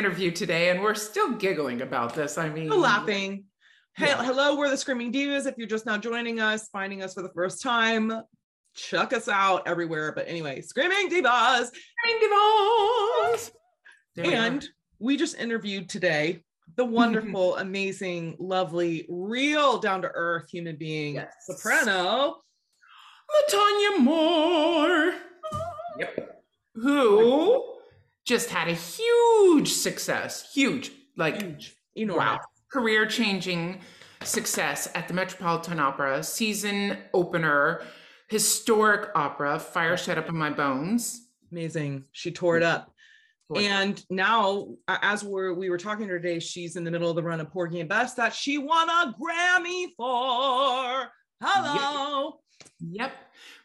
interview today, and we're still giggling about this. I mean, We're laughing. Hey, Yeah. hello, we're the Screaming Divas. If you're just now joining us, finding us for the first time, check us out everywhere. But anyway, Screaming Divas. Screaming Divas. There we. And we just interviewed today the wonderful, amazing, lovely, real down to earth human being, Yes. soprano. Latonia Moore. Yep. Who just had a huge success, huge, like Huge, enormous. wow, career changing success at the Metropolitan Opera, season opener, historic opera, Fire Shut Up in My Bones. Amazing. She tore it up. And now, as we're we were talking to her today, she's in the middle of the run of Porgy and Bess that she won a Grammy for. Hello. Yep.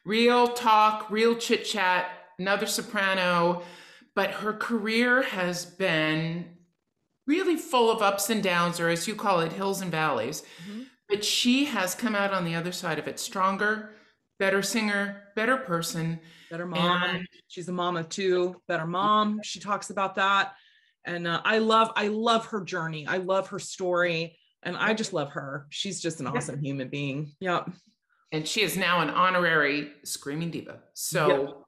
Real talk, real chit chat, another soprano. But her career has been really full of ups and downs, or as you call it, hills and valleys. Mhm. But she has come out on the other side of it stronger, better singer, better person. Better mom. And She's a mom of two. Better mom. She talks about that. And uh, I love, I love her journey. I love her story. And I just love her. She's just an awesome human being. Yep. and she is now an honorary screaming diva. So Yep.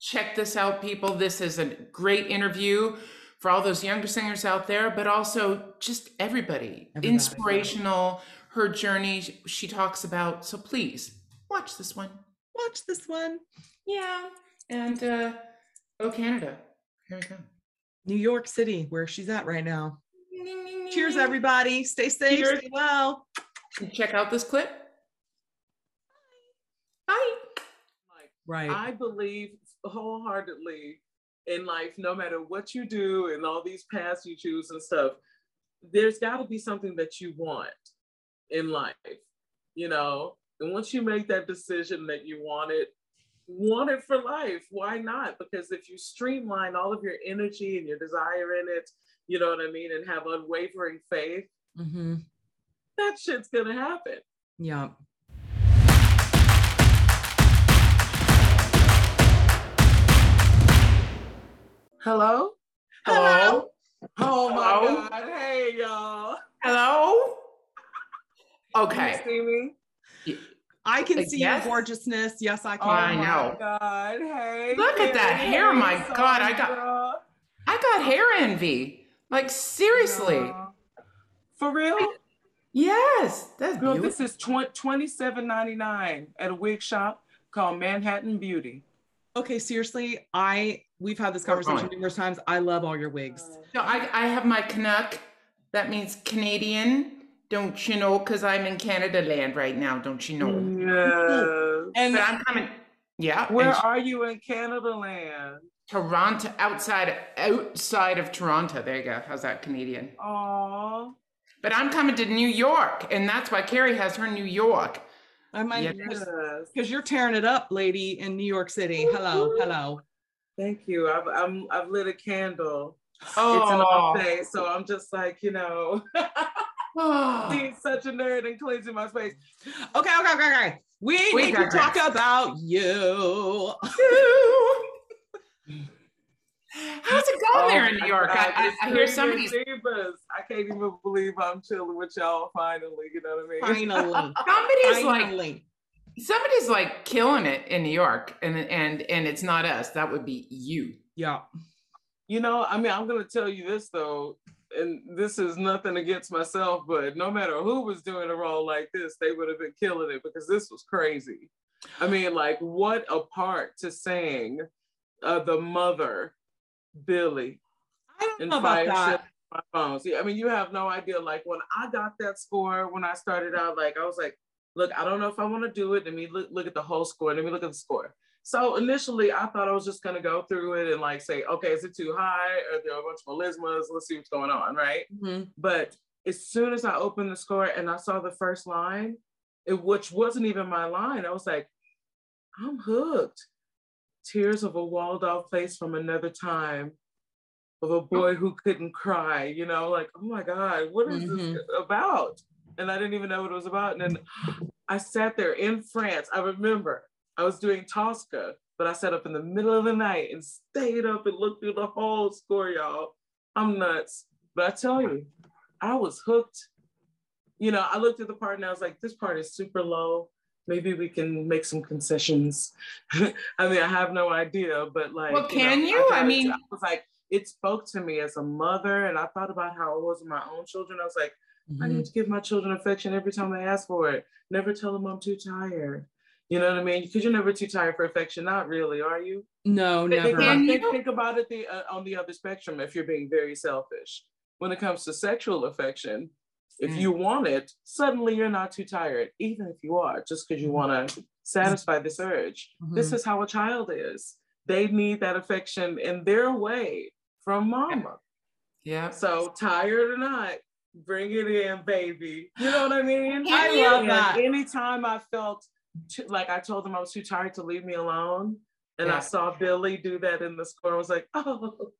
Check this out, people. This is a great interview for all those younger singers out there, but also just everybody. Everybody. Inspirational, her journey she talks about. So please watch this one. Watch this one. Yeah. And uh oh Canada. Here we go. New York City, where she's at right now. Cheers, everybody. Stay safe. Cheers. Stay well. Check out this clip. Bye. Like, Right. I believe wholeheartedly in life, no matter what you do and all these paths you choose and stuff, there's got to be something that you want in life, you know? And once you make that decision that you want it, want it for life, why not? Because if you streamline all of your energy and your desire in it, you know what I mean, and have unwavering faith, hmm that shit's gonna happen. Yeah. Hello? Hello. Oh my Hello? God. Hey, y'all. Hello. Okay. Can you see me? I can Uh, see yes? your gorgeousness. Yes, I can. Oh I my know. God. Hey. Look at that Carrie. hair, Hey, my God, I got- I got hair envy. Like seriously. Yeah. For real? Yes, that's Girl, beautiful. this is tw- $27.99 at a wig shop called Manhattan Beauty. Okay, seriously, I we've had this conversation numerous times. I love all your wigs. So I, I have my Canuck. That means Canadian. Don't you know? Because I'm in Canada land right now. Don't you know? Yes. And But I'm coming. Yeah. Where and are you in Canada land? Toronto, outside outside of Toronto. There you go. How's that Canadian? Aw. But I'm coming to New York, and that's why Carrie has her New York. I might Yeah. Yes. because you're tearing it up, lady, in New York City. Hello, hello. Thank you. I've I'm, I've lit a candle. Oh, It's an off oh. day, so I'm just like, you know, oh. being such a nerd and cleansing my space. Okay, okay, okay, okay. We, We need to talk about you. How's it going there in Oh New York? God, I, I, I hear somebody's Divas. I can't even believe I'm chilling with y'all finally. You know what I mean? Finally, somebody's like finally. Somebody's like killing it in New York, and and and it's not us. That would be you. Yeah. You know, I mean, I'm gonna tell you this though, and this is nothing against myself, but no matter who was doing a role like this, they would have been killing it because this was crazy. I mean, like, what a part to sing uh, the mother, Billy, I don't and know about that. Shut my bones. Yeah, I mean, you have no idea. Like when I got that score, when I started out, like I was like, look, I don't know if I want to do it. Let me look, look at the whole score. Let me look at the score. So initially, I thought I was just gonna go through it and like say, okay, is it too high? Are there a bunch of melismas? Let's see what's going on, right? Mhm. But as soon as I opened the score and I saw the first line, it, which wasn't even my line, I was like, I'm hooked. Tears of a walled off place from another time of a boy who couldn't cry, you know, like, oh my God, what is Mhm. this about? And I didn't even know what it was about. And then I sat there in France. I remember I was doing Tosca, but I sat up in the middle of the night and stayed up and looked through the whole score, y'all. I'm nuts. But I tell you, I was hooked. You know, I looked at the part and I was like, this part is super low. Maybe we can make some concessions. I mean, I have no idea, but like, well, can you? you? I, I mean, I was like, it spoke to me as a mother, and I thought about how it was with my own children. I was like, mm-hmm. I need to give my children affection every time they ask for it. Never tell them I'm too tired. You know what I mean? Because you're never too tired for affection. Not really, are you? No, never. Think, about, think, think about it the, uh, on the other spectrum if you're being very selfish. When it comes to sexual affection, if mm. you want it, suddenly you're not too tired, even if you are, just because you mm-hmm. want to satisfy this urge. Mm-hmm. This is how a child is. They need that affection in their way from mama. Yeah. So tired or not, bring it in, baby. You know what I mean? I love that. Anytime I felt too, like I told them I was too tired to leave me alone, and yeah. I saw Billy do that in the score, I was like, oh,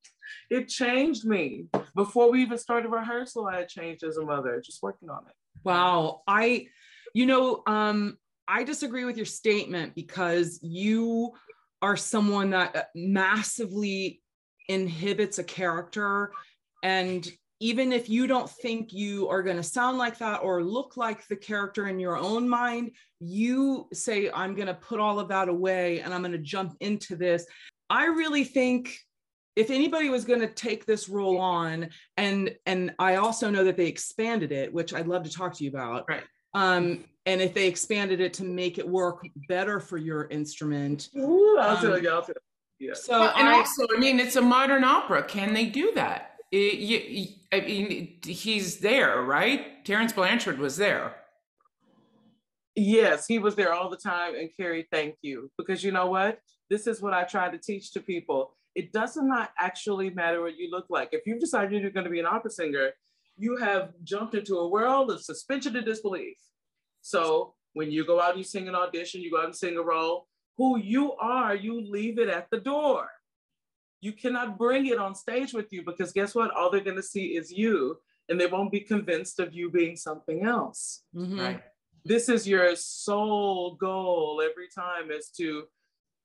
it changed me. Before we even started rehearsal, I had changed as a mother, just working on it. Wow. I, you know, um, I disagree with your statement because you are someone that uh, massively inhibits a character and even if you don't think you are going to sound like that or look like the character in your own mind, you say, I'm going to put all of that away and I'm going to jump into this. I really think if anybody was going to take this role on and and i also know that they expanded it which i'd love to talk to you about right um and if they expanded it to make it work better for your instrument Ooh, I'll um, tell you, I'll tell you. Yeah. so well, and I, also i mean it's a modern opera can they do that it, you, I mean, he's there, right? Terence Blanchard was there. Yes, he was there all the time. And Carrie, thank you. Because you know what? This is what I try to teach to people. It does not actually matter what you look like. If you've decided you're going to be an opera singer, you have jumped into a world of suspension of disbelief. So when you go out and you sing an audition, you go out and sing a role, who you are, you leave it at the door. You cannot bring it on stage with you because guess what? All they're going to see is you and they won't be convinced of you being something else. Mm-hmm. Right. This is your sole goal every time is to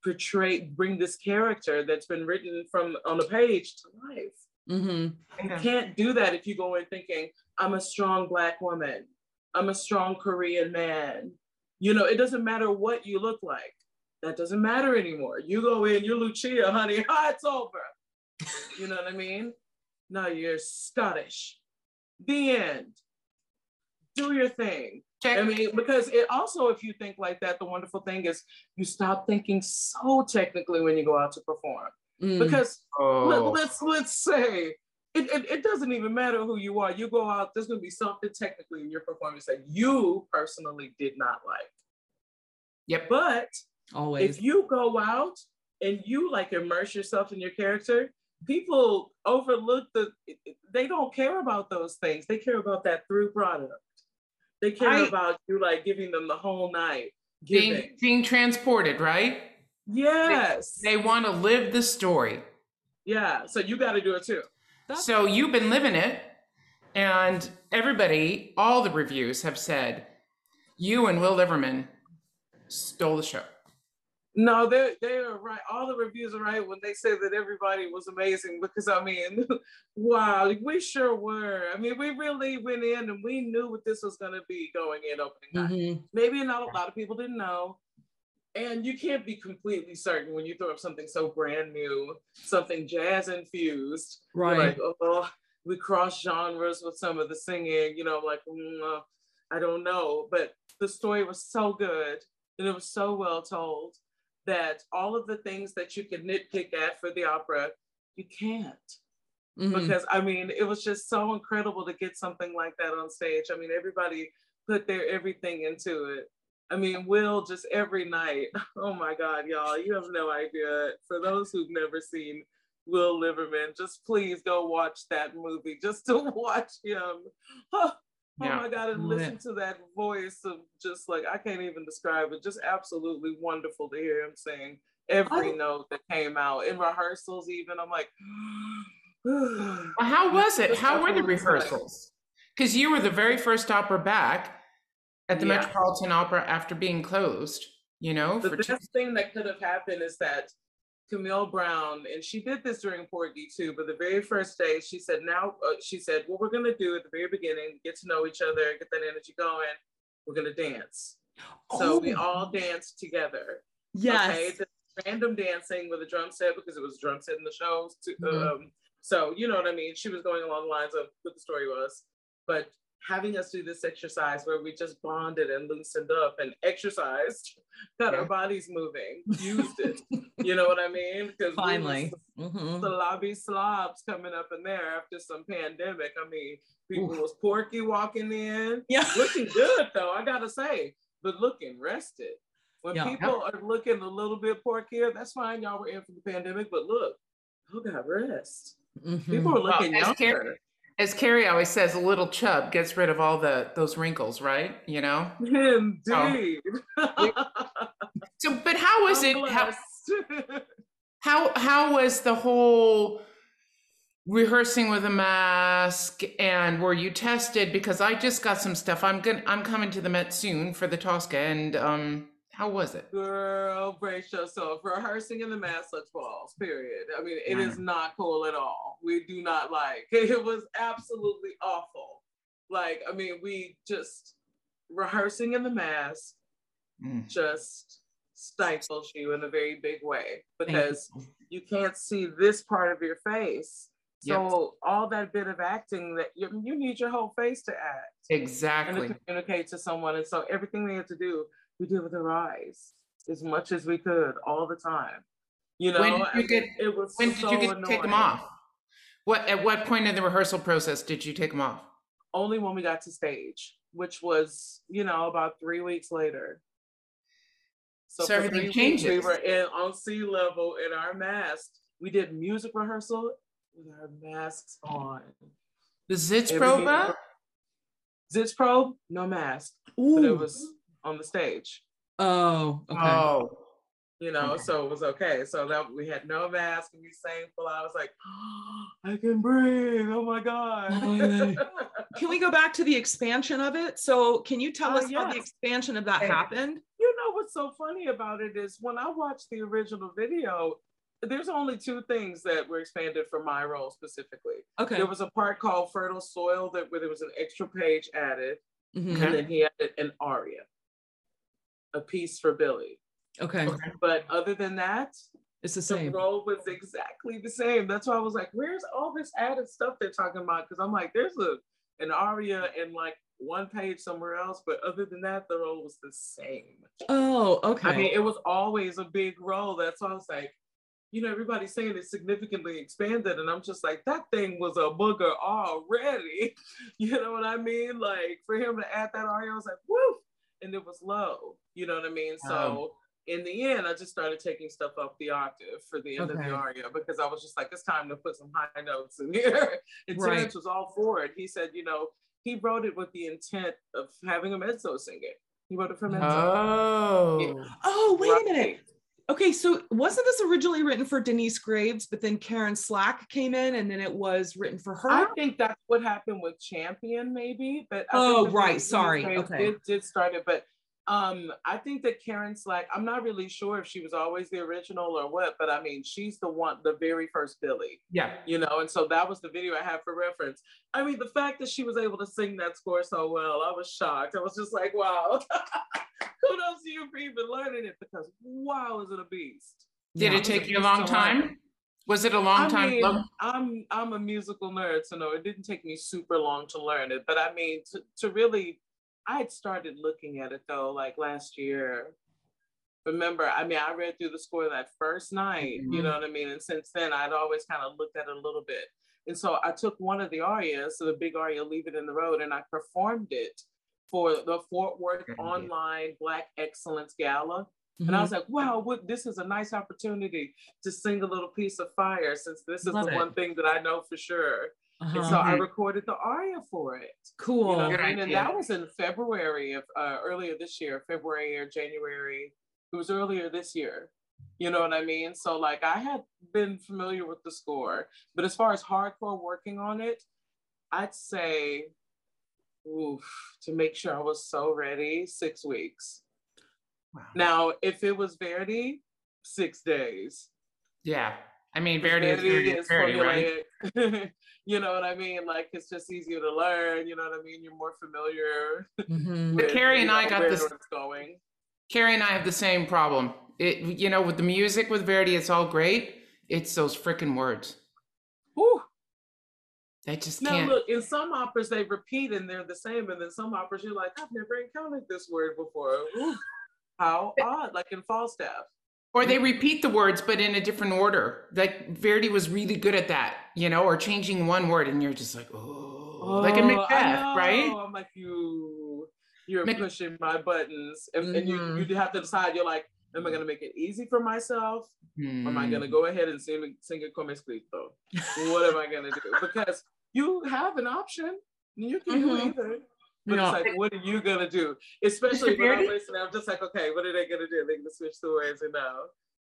portray, bring this character that's been written from on a page to life. Mm-hmm. You can't do that if you go in thinking, I'm a strong Black woman, I'm a strong Korean man. You know, it doesn't matter what you look like that doesn't matter anymore. You go in, you're Lucia, honey. Ah, it's over. You know what I mean? Now you're Scottish. The end. Do your thing. Check. I mean, because it also, if you think like that, the wonderful thing is you stop thinking so technically when you go out to perform. Mm. Because oh. let, us let's, let's say it, it, it, doesn't even matter who you are. You go out, there's going to be something technically in your performance that you personally did not like. Yep. But Always. If you go out and you like immerse yourself in your character, people overlook the, they don't care about those things. They care about that through product. They care I, about you like giving them the whole night. Being, being transported, right? Yes. They, they want to live the story. Yeah. So you got to do it too. That's so you've been living it. And everybody, all the reviews have said, you and Will Liverman stole the show. No, they they are right. All the reviews are right when they say that everybody was amazing because I mean, wow, we sure were. I mean, we really went in and we knew what this was going to be going in opening night. Mm-hmm. Maybe not a lot of people didn't know. And you can't be completely certain when you throw up something so brand new, something jazz infused. Right. Like, oh, we cross genres with some of the singing. You know, like, mm, I don't know. But the story was so good and it was so well told that all of the things that you could nitpick at for the opera, you can't. Mm-hmm. Because I mean, it was just so incredible to get something like that on stage. I mean, everybody put their everything into it. I mean, Will just every night. Oh my God, y'all, you have no idea. For those who've never seen Will Liverman, just please go watch that movie just to watch him. Oh yeah. my God, and listen to that voice of just like, I can't even describe it. Just absolutely wonderful to hear him sing every oh. note that came out in rehearsals, even. I'm like, well, how was it? How were the rehearsals? Because you were the very first opera back at the yeah. Metropolitan Opera after being closed, you know? The best two- thing that could have happened is that Camille Brown, and she did this during Porgy too. But the very first day, she said, "Now," uh, she said, "What we're gonna do at the very beginning, get to know each other, get that energy going. We're gonna dance." So we Oh. all danced together. Yes. Okay, the random dancing with a drum set because it was a drum set in the shows. Too. Mhm. Um, so you know what I mean. She was going along the lines of what the story was, but having us do this exercise where we just bonded and loosened up and exercised, got Yeah. our bodies moving, used it. you know what I mean? Because Finally. the Mhm. lobby slobs coming up in there after some pandemic. I mean, people was porky walking in, Yeah. looking good though, I gotta say, but looking rested. When Yeah. people are looking a little bit porkier, that's fine. Y'all were in for the pandemic, but look, who got rest? Mhm. People are looking as younger. Carrie- As Carrie always says, a little chub gets rid of all the those wrinkles, right? You know. Indeed. So, but how was I'm it? How, how how was the whole rehearsing with a mask and were you tested because i just got some stuff i'm gonna i'm coming to the met soon for the tosca and um how was it Girl, brace yourself. Rehearsing in the mask such balls, period. I mean, it is not cool at all. We do not like it was absolutely awful. Like, I mean, we just rehearsing in the mask Mm. just stifles you in a very big way Thank you. because you can't see this part of your face. Yep. So all that bit of acting that you, you need your whole face to act and exactly to communicate to someone. And so everything we had to do, we did with our eyes as much as we could all the time. You know, When did you get- it was when did so you get to take them off what at what point in the rehearsal process did you take them off Only when we got to stage, which was, you know, about three weeks later. So for everything weeks, We were in on sea level in our masks. We did music rehearsal with our masks on. the Sitzprobe? Zitz probe, no mask, but Ooh. it was on the stage. Oh, okay. oh you know, Okay. so it was okay. So that we had no mask and we sang full. I was like, I can breathe. Oh my God. Oh, Can we go back to the expansion of it? So, can you tell Oh, us how the expansion of that Okay. happened? you know what's so funny about it is when I watched the original video, there's only two things that were expanded for my role specifically. Okay. There was a part called Fertile Soil that where there was an extra page added, Mhm. And then he added an aria, a piece for Billy. Okay. okay. But other than that, It's the the same. role was exactly the same. That's why I was like, where's all this added stuff they're talking about? Because I'm like, there's a an aria in like one page somewhere else, but other than that, the role was the same. Oh, okay. I mean, it was always a big role. That's why I was like, you know, everybody's saying it's significantly expanded, and I'm just like, that thing was a booger already. You know what I mean? Like for him to add that aria, I was like, woo, and it was low. You know what I mean? So oh. in the end, I just started taking stuff up the octave for the end of the aria because I was just like, it's time to put some high notes in here. And Right. Terence was all for it. He said, you know, he wrote it with the intent of having a mezzo sing it. He wrote it for mezzo. oh oh, wait a minute. Okay, so wasn't this originally written for Denyce Graves, but then Karen Slack came in and then it was written for her? I think that's what happened with Champion, maybe. But I Oh, right, sorry, Graves okay. Did, did start it, but um, I think that Karen Slack. I'm not really sure if she was always the original or what, but I mean, she's the one, the very first Billy. yeah you know, and so that was the video I had for reference. I mean, the fact that she was able to sing that score so well, I was shocked. I was just like, wow, kudos to you for even learning it because wow, is it a beast? did Yeah. it take you a long time was it a long I time mean, I'm I'm a musical nerd, so no, it didn't take me super long to learn it. But I mean, to, to really, I had started looking at it though, like last year. Remember, I mean, I read through the score that first night, you Mhm. know what I mean? And since then, I'd always kind of looked at it a little bit. And so I took one of the arias, so the big aria, Leave It in the Road, and I performed it for the Fort Worth idea. Online Black Excellence Gala. And Mm-hmm. I was like, wow, what, this is a nice opportunity to sing a little piece of fire since this is Love the it. one thing that I know for sure. Uh-huh. And so I Mhm. recorded the aria for it. cool. You know, Good I mean? and idea. that was in February of uh, earlier this year, February or January. It was earlier this year. You know what I mean? So like I had been familiar with the score, but as far as hardcore working on it, I'd say, oof, to make sure I was so ready, six weeks. Wow. Now, if it was Verdi, six days. Yeah. I mean, Verdi, is Verdi, is Verdi, right? you know what I mean? Like it's just easier to learn. You know what I mean? You're more familiar. Mm-hmm. With, but Carrie and I got this. Going. Carrie and I have the same problem. It, you know, with the music with Verdi, it's all great. It's those freaking words. Whew. They just now, can't. look, in some operas they repeat and they're the same, and then some operas you're like, I've never encountered this word before. Ooh, how odd! Like in Falstaff. Or they repeat the words, but in a different order. Like Verdi was really good at that, you know, or changing one word, and you're just like, oh, oh like in Macbeth, right? I'm like you, you're Mac- pushing my buttons, and, mm-hmm. and, you mm-hmm. you have to decide. You're like, am I going to make it easy for myself? Mm. Or am I going to go ahead and sing sing it come escrito? what am I going to do? Because you have an option. You can mm-hmm. do either. But no. it's like, what are you gonna do? Especially when I'm listening, I'm just like, okay, what are they gonna do? They're gonna switch the words and now.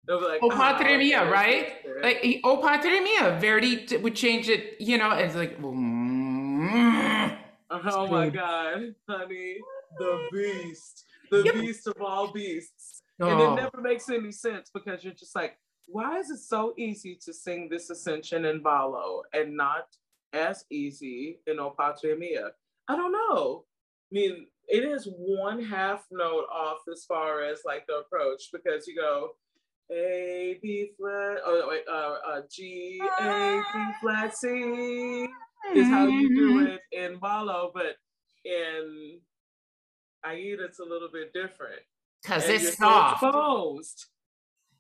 They'll be like, "Oh, Padre oh, Mia," right? Like, "Oh, Padre Mia." Verdi would change it, you know, it's like, mm, oh my god, honey, the beast, the yep. beast of all beasts, oh. and it oh. never makes any sense because you're just like, why is it so easy to sing this ascension in ballo and not as easy in O Patria Mia? I don't know. I mean, it is one half note off as far as like the approach because you go A B flat, oh wait, uh, uh, G A B flat C is how you do mm-hmm. it in ballo, but in Aida it's a little bit different because it's soft. Exposed.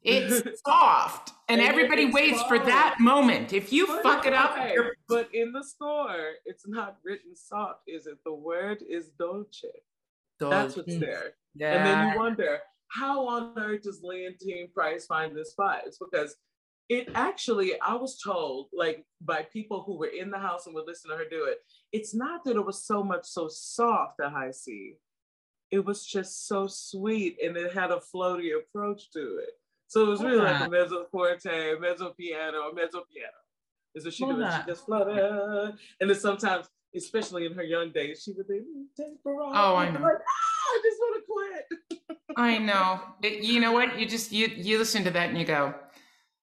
It's soft, and, and everybody waits for that moment. If you but fuck it up, okay. but in the score, it's not written soft, is it? The word is dolce. dolce. That's what's there. Yeah. And then you wonder, how on earth does Leontyne Price find this spot? It's because it actually, I was told, like by people who were in the house and would listen to her do it, it's not that it was so much so soft a high C. It was just so sweet and it had a floaty approach to it. So it was really like a mezzo forte, mezzo piano, mezzo piano. Is what she did. She just flutter. And then sometimes, especially in her young days, she would be Oh, I know. Like, ah, I just want to quit. I know. It, you know what? You just you you listen to that and you go,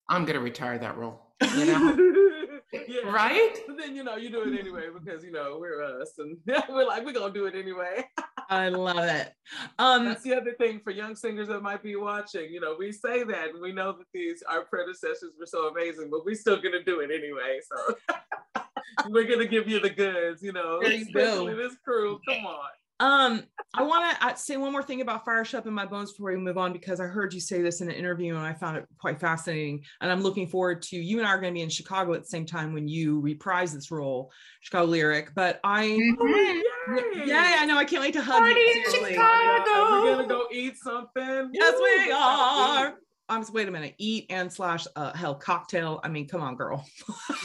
I'm gonna retire that role. You know? yeah. Right? But then you know you do it anyway because you know we're us and we're like we're gonna do it anyway. I love it. Um, That's the other thing for young singers that might be watching. You know, we say that and we know that these our predecessors were so amazing, but we're still gonna do it anyway. So we're gonna give you the goods. You know, you especially go. this crew. Come on. Um, I want to say one more thing about Fire Shut Up in My Bones before we move on, because I heard you say this in an interview and I found it quite fascinating. And I'm looking forward to you and I are going to be in Chicago at the same time when you reprise this role, Chicago Lyric. But I, mm-hmm. Yay. yay, I know, I can't wait to hug Party you. Chicago. We're going to go eat something. Yes, we are. I'm um, wait a minute, eat and slash uh, hell cocktail. I mean, come on, girl.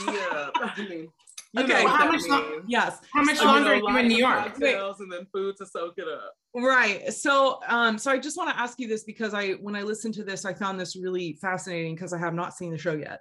yeah, I mean, you okay. Well, how much lo- yes. How much longer you know, are you in New York? And then food to soak it up. Right. So, um, so I just want to ask you this because I, when I listened to this, I found this really fascinating because I have not seen the show yet.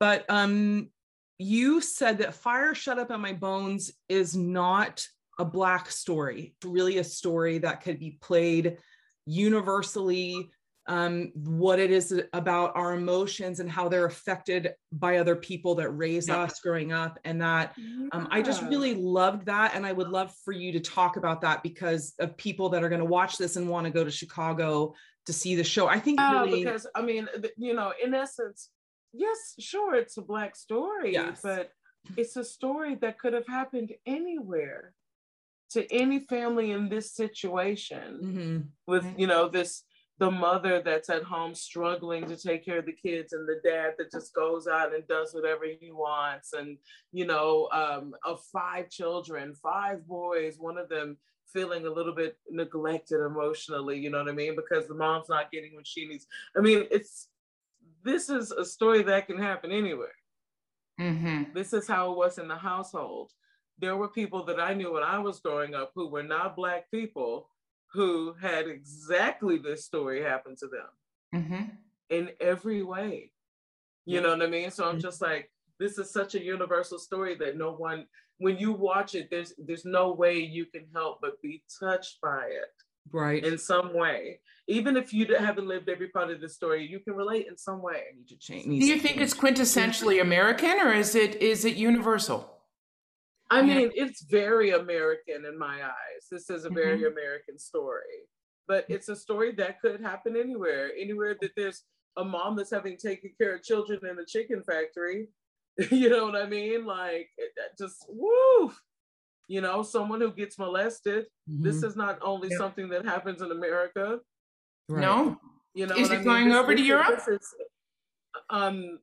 But um, you said that Fire Shut Up on My Bones is not a black story. Really a story that could be played universally um, what it is about our emotions and how they're affected by other people that raise yeah. us growing up. And that um, I just really loved that. And I would love for you to talk about that because of people that are going to watch this and want to go to Chicago to see the show. I think really, because I mean, you know, in essence, yes, sure, it's a black story, yes. but it's a story that could have happened anywhere to any family in this situation mm-hmm. with, you know, this the mother that's at home struggling to take care of the kids and the dad that just goes out and does whatever he wants and you know um, of five children five boys one of them feeling a little bit neglected emotionally you know what i mean? Because the mom's not getting what she needs. I mean it's this is a story that can happen anywhere. Mm-hmm. this is how it was in the household there were people that i knew when i was growing up who were not black people who had exactly this story happen to them mm-hmm. in every way. You yeah. know what I mean? So I'm mm-hmm. just like, this is such a universal story that no one, when you watch it, there's there's no way you can help but be touched by it. right. in some way. Even if you haven't lived every part of the story, you can relate in some way. I need to change. Do you think it's quintessentially American or is it is it universal? I Yeah. mean, it's very American in my eyes. This is a very Mm-hmm. American story, but it's a story that could happen anywhere. Anywhere that there's a mom that's having taken care of children in a chicken factory. you know what I mean? Like, it- just woo. You know, someone who gets molested. This Mhm. is not only Yeah. something that happens in America. Right. No? You know, Is what I it mean? going This- over to this is- Europe? this is, um,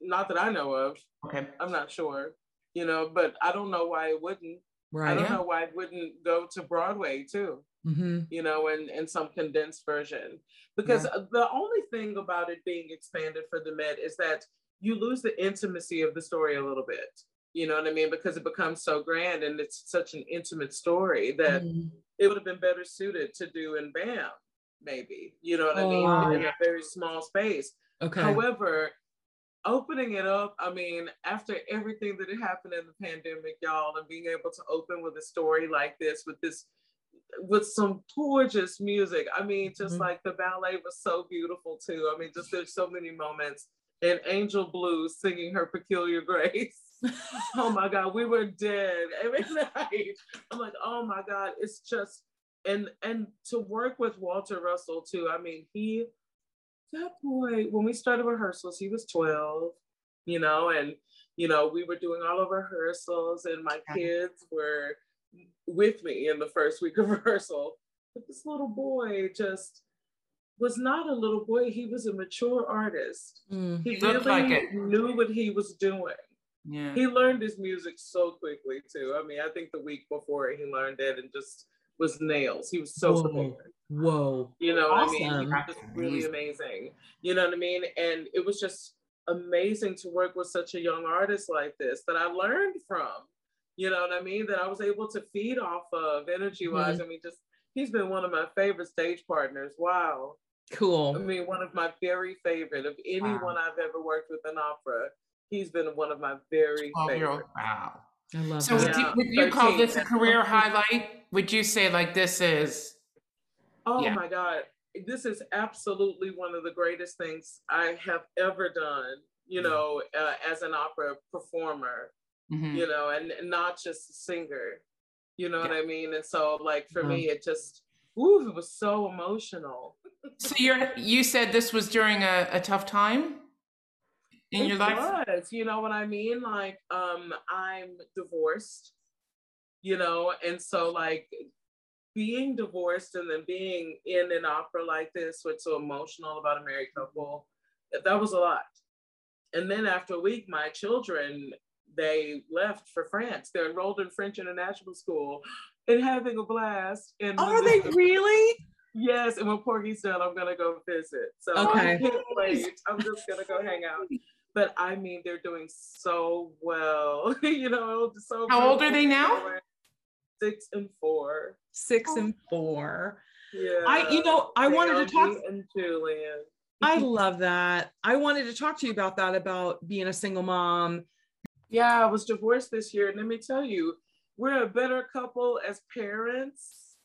not that I know of. Okay. I'm not sure. You know, but I don't know why it wouldn't. Right. I don't Yeah. know why it wouldn't go to Broadway too, Mm-hmm. you know, in, in some condensed version. Because the only thing about it being expanded for the Met is that you lose the intimacy of the story a little bit. You know what I mean? Because it becomes so grand and it's such an intimate story that Mhm. it would have been better suited to do in BAM, maybe. You know what I mean? Oh. In a very small space. Okay. However, opening it up, I mean, after everything that had happened in the pandemic, y'all, and being able to open with a story like this, with this, with some gorgeous music. I mean, just Mhm. like the ballet was so beautiful too. I mean, just there's so many moments. And Angel Blue singing her peculiar grace. oh my God, we were dead every night. I'm like, oh my God, it's just and and to work with Walter Russell too. I mean, he that boy, when we started rehearsals, he was 12, you know, and you know, we were doing all of rehearsals, and my kids were with me in the first week of rehearsal. But this little boy just was not a little boy, he was a mature artist. Mm. He He really like it. knew what he was doing. Yeah. He learned his music so quickly too. I mean, I think the week before he learned it and just was nails. He was so Whoa. prepared. Whoa. You know what I mean? Awesome. He was really amazing. You know what I mean? And it was just amazing to work with such a young artist like this that I learned from. You know what I mean? That I was able to feed off of energy wise. Mm-hmm. I mean, just he's been one of my favorite stage partners. Wow. Cool. I mean, one of my very favorite of anyone I've ever worked with in opera. He's been one of my very 12 year old. favorite. Wow. I love So would that. you, would you call this a career highlight? Would you say like this is Oh Yeah. my God. This is absolutely one of the greatest things I have ever done, you know, uh, as an opera performer, Mhm. you know, and, and not just a singer, you know what I mean? And so, like, for me, it just, ooh, it was so emotional. so you're you said this was during a, a tough time in it your life? was, you know what I mean? Like, um, I'm divorced, you know, and so, like, being divorced and then being in an opera like this, what's so emotional about a married couple, that was a lot. And then after a week, my children, they left for France. They're enrolled in French international school and having a blast. And oh, when Are they this- really? Yes, and when Porgy's done, I'm gonna go visit. So I Okay. can't wait. I'm just gonna go hang out. But I mean, they're doing so well. you know, so How old are they now? Six and four. Six oh. and four. Yeah. I, you know, I wanted to talk. Naomi And Julian. I love that. I wanted to talk to you about that, about being a single mom. Yeah, I was divorced this year, and let me tell you, we're a better couple as parents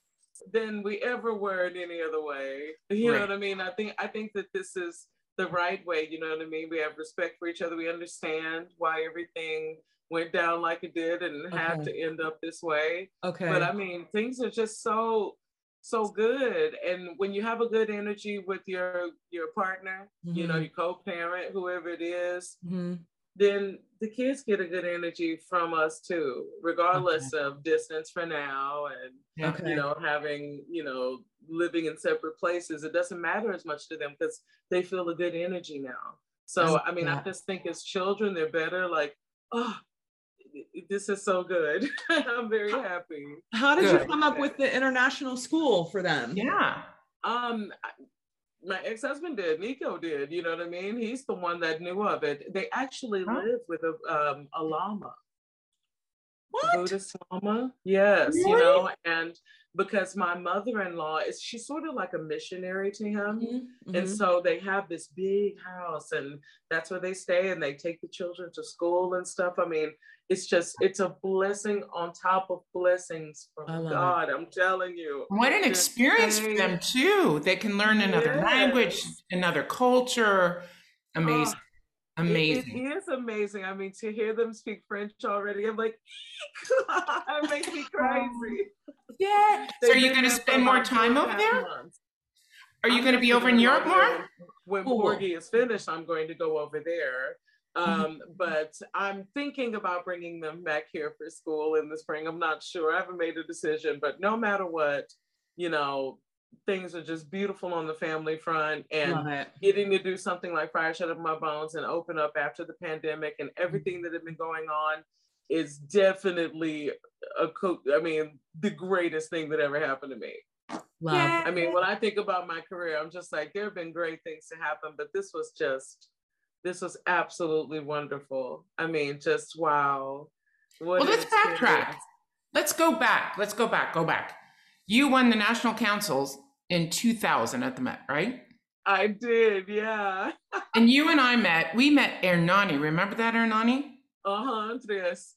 than we ever were in any other way. You know what I mean? I think I think that this is the right way. You know what I mean? We have respect for each other. We understand why everything went down like it did and had to end up this way. Okay. But I mean, things are just so so good. And when you have a good energy with your your partner, you know, Mhm. your co-parent, whoever it is, Mhm. then the kids get a good energy from us too, regardless of distance for now and Okay. you know having you know living in separate places. It doesn't matter as much to them because they feel a good energy now. So I mean, I just think as children, they're better. Like, oh, this is so good. I'm very happy. How did you come up with the international school for them? Yeah. Um, my ex-husband did. Nico did. You know what I mean? He's the one that knew of it. They actually Huh? live with a um a llama. What? Buddhist Lama. Yes, you know, and because my mother-in-law is she's sort of like a missionary to him. Mhm, And mhm. so they have this big house and that's where they stay and they take the children to school and stuff. I mean, it's just it's a blessing on top of blessings from love it. God. I'm telling you. What an experience for them too. They can learn another Yes. language, another culture. Amazing. It- Amazing. it is amazing. I mean, to hear them speak French already, I'm like, it makes me crazy. yeah. So They've are you going to spend more time over there? months. Are you going to be over in Europe more? there When Cool. Porgy is finished, I'm going to go over there. Mm-hmm. Um, but I'm thinking about bringing them back here for school in the spring. I'm not sure. I haven't made a decision, but no matter what, you know, things are just beautiful on the family front and getting to do something like Fire Shut Up My Bones and open up after the pandemic and mm-hmm. everything that had been going on is definitely a co- I mean, the greatest thing that ever happened to me. Love. Yeah. I mean, when I think about my career, I'm just like, there have been great things to happen, but this was just, this was absolutely wonderful. I mean, just wow. What Well, let's backtrack. experience. Let's go back. Let's go back. Go back. You won the national councils in 2000 at the Met, right? I did, yeah. And you and I met. We met Ernani. Remember that Ernani? Uh huh. Yes.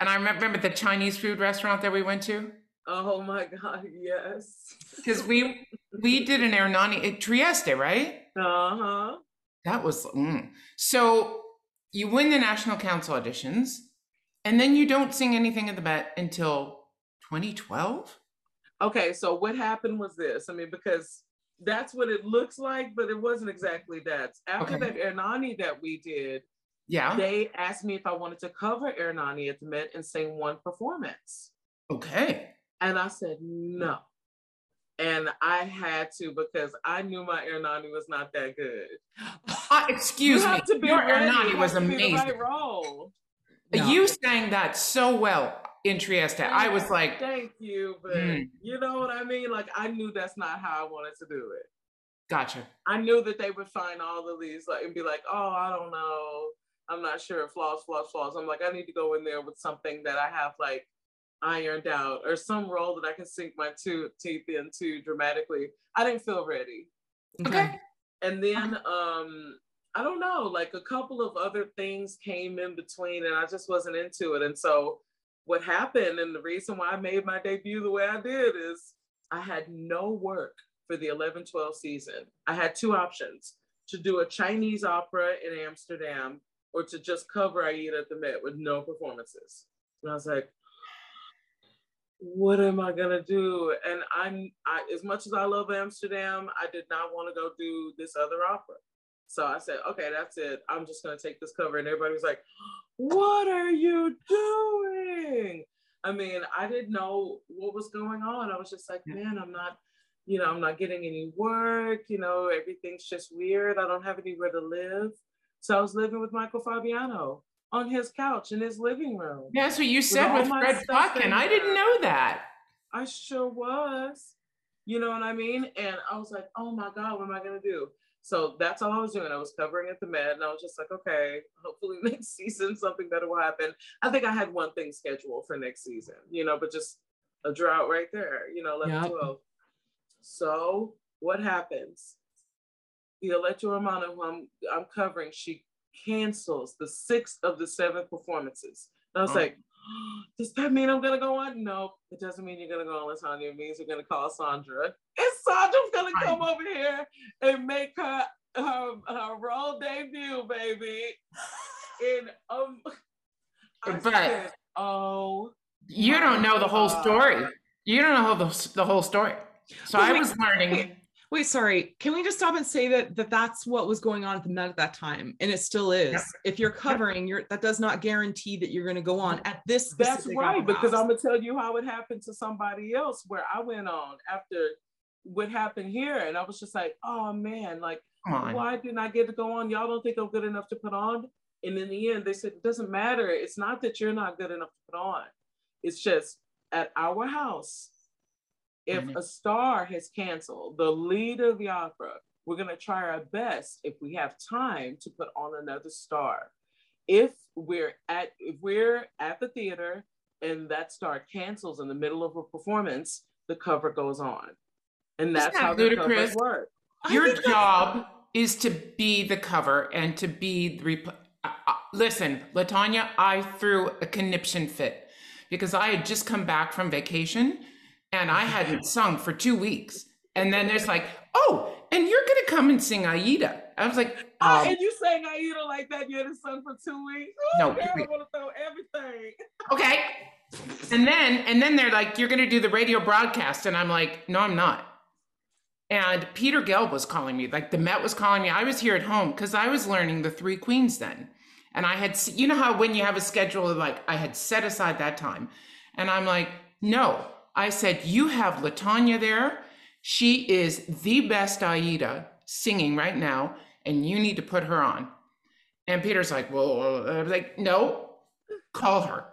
And I remember the Chinese food restaurant that we went to Oh my God. Yes. because we we did an Ernani at Trieste, right? Uh huh. That was mm. so. You win the national council auditions, and then you don't sing anything at the Met until 2012. Okay, so what happened was this. I mean, because that's what it looks like, but it wasn't exactly that. After Okay. that Ernani that we did, Yeah. they asked me if I wanted to cover Ernani at the Met and sing one performance. Okay. And I said no. And I had to because I knew my Ernani was not that good. Uh, excuse you me. have to be Your ready. Ernani It was has to be the amazing. right role. No. You sang that so well in Trieste. I was like, Thank you, but Mm. you know what I mean? Like I knew that's not how I wanted to do it. gotcha. I knew that they would find all of these like and be like, oh, I don't know. I'm not sure. Flaws, flaws, flaws. I'm like, I need to go in there with something that I have like ironed out or some role that I can sink my two teeth into dramatically. I didn't feel ready. Okay. And then um I don't know, like a couple of other things came in between and I just wasn't into it. And so what happened and the reason why I made my debut the way I did is I had no work for the 11 12 season. I had two options to do a Chinese opera in Amsterdam or to just cover Aida at the Met with no performances. And I was like, what am I gonna do? And I'm I, as much as I love Amsterdam, I did not want to go do this other opera. So I said, okay, that's it. I'm just gonna take this cover. And everybody was like, what are you doing? I mean, I didn't know what was going on. I was just like, man, I'm not, you know, I'm not getting any work, you know, everything's just weird. I don't have anywhere to live. So I was living with Michael Fabiano on his couch in his living room. Yeah, that's what you said all with my Fred stuff Puck, in and I didn't know that. I sure was. You know what I mean? And I was like, oh my God, what am I gonna do? So that's all I was doing. I was covering at the Met and I was just like, okay, hopefully next season something better will happen. I think I had one thing scheduled for next season, you know, but just a drought right there, you know, 11, Yep. 12. So what happens? Violeta Urmana who I'm, I'm covering, she cancels the sixth of the seven performances. And I was Oh. like, does that mean I'm gonna go on? No, it doesn't mean you're gonna go on, Latonia. It means you're gonna call Sandra. And Sandra's gonna come over here and make her her, her role debut, baby. And um But- said, oh You don't know the whole story. You don't know the, the whole story. So I was learning. Wait. Wait, sorry. Can we just stop and say that, that that's what was going on at the Met at that time, and it still is. Yep. If you're covering, you're that does not guarantee that you're going to go on at this. That's right, opera because. I'm gonna tell you how it happened to somebody else where I went on after what happened here, and I was just like, oh man, like why didn't I get to go on? Y'all don't think I'm good enough to put on? And in the end, they said, it doesn't matter. It's not that you're not good enough to put on. It's just at our house, if Mhm. a star has canceled, the lead of the opera, we're going to try our best if we have time to put on another star. If we're at if we're at the theater and that star cancels in the middle of a performance, the cover goes on. And that's that how the ludicrous? covers work. Your job is to be the cover and to be the. Rep- uh, uh, listen, Latonia, I threw a conniption fit because I had just come back from vacation and I hadn't sung for two weeks. And then there's like, oh, and you're going to come and sing Aida. I was like, Ah, um, and you sang Aida like that, you had a son for two weeks. No, Oh, girl, I want to throw everything. okay. And then and then they're like, you're gonna do the radio broadcast. And I'm like, no, I'm not. And Peter Gelb was calling me, like the Met was calling me. I was here at home because I was learning the three queens then. And I had, you know how when you have a schedule, like I had set aside that time. And I'm like, no. I said, you have Latonia there. She is the best Aida singing right now, and you need to put her on. And Peter's like, well, I was like, no, call her.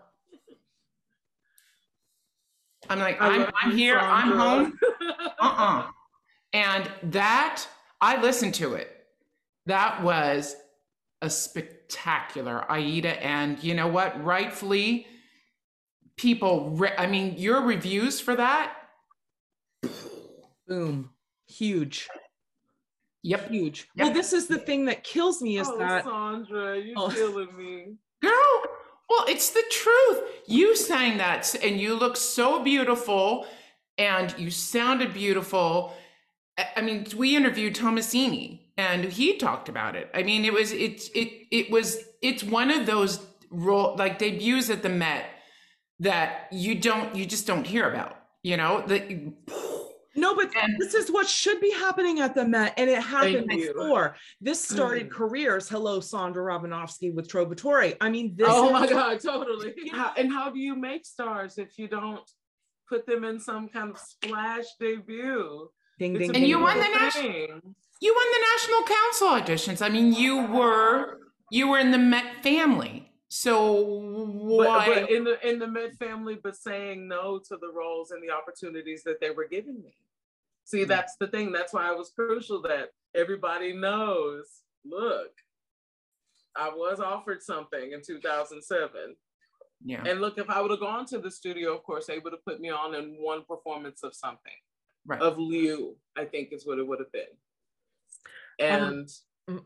I'm like, I'm, I'm here, I'm home. Uh-uh. And that, I listened to it. That was a spectacular Aida. And you know what? Rightfully, people, re- I mean, your reviews for that, boom, huge, yep. huge. Yep. Well, this is the thing that kills me is oh, that Sandra, you're Oh. killing me. Girl, well, it's the truth. You sang that and you look so beautiful and you sounded beautiful. I I mean, we interviewed Tommasini and he talked about it. I mean, it was it it it was it's one of those role like debuts at the Met that you don't you just don't hear about, you know? The No, but And- this is what should be happening at the Met, and it happened before. This started Mm. careers. Hello, Sondra Radvanovsky with Trovatore. I mean, this. oh is- my God, totally. How, and how do you make stars if you don't put them in some kind of splash debut? Ding, It's ding, And you won the national- you won the national council auditions. I mean, you were you were in the Met family. So why but in the in the Met family, but saying no to the roles and the opportunities that they were giving me. See, that's the thing. That's why it was crucial that everybody knows. Look, I was offered something in 2007. yeah. And look, if I would have gone to the studio, of course, they would have put me on in one performance of something. Right. Of Liu, I think is what it would have been. And mm.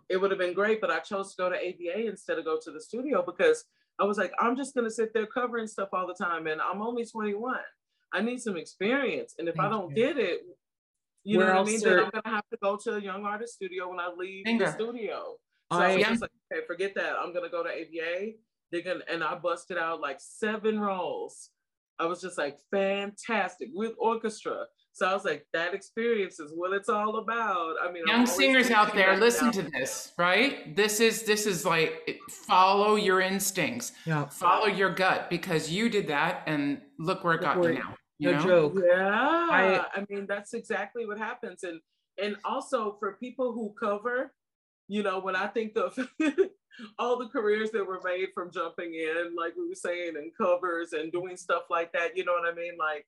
It would have been great, but I chose to go to AVA instead of go to the studio because I was like, I'm just gonna sit there covering stuff all the time, and I'm only 21. I need some experience, and if I don't you. get it, you Where know what I mean, then I'm gonna have to go to a young artist studio when I leave Bingo. the studio. So I- I was Yeah. just like, okay, forget that. I'm gonna go to AVA. They're gonna and I busted out like seven roles. I was just like fantastic with orchestra. So I was like, that experience is what it's all about. I mean, I'm Young singers out there, right listen now. to this, right? This is this is like follow your instincts, Yeah, follow your gut because you did that, and look where it got you now. You no know? joke. Yeah, I, mean that's exactly what happens, and and also for people who cover, you know, when I think of all the careers that were made from jumping in, like we were saying, and covers and doing stuff like that, you know what I mean? Like,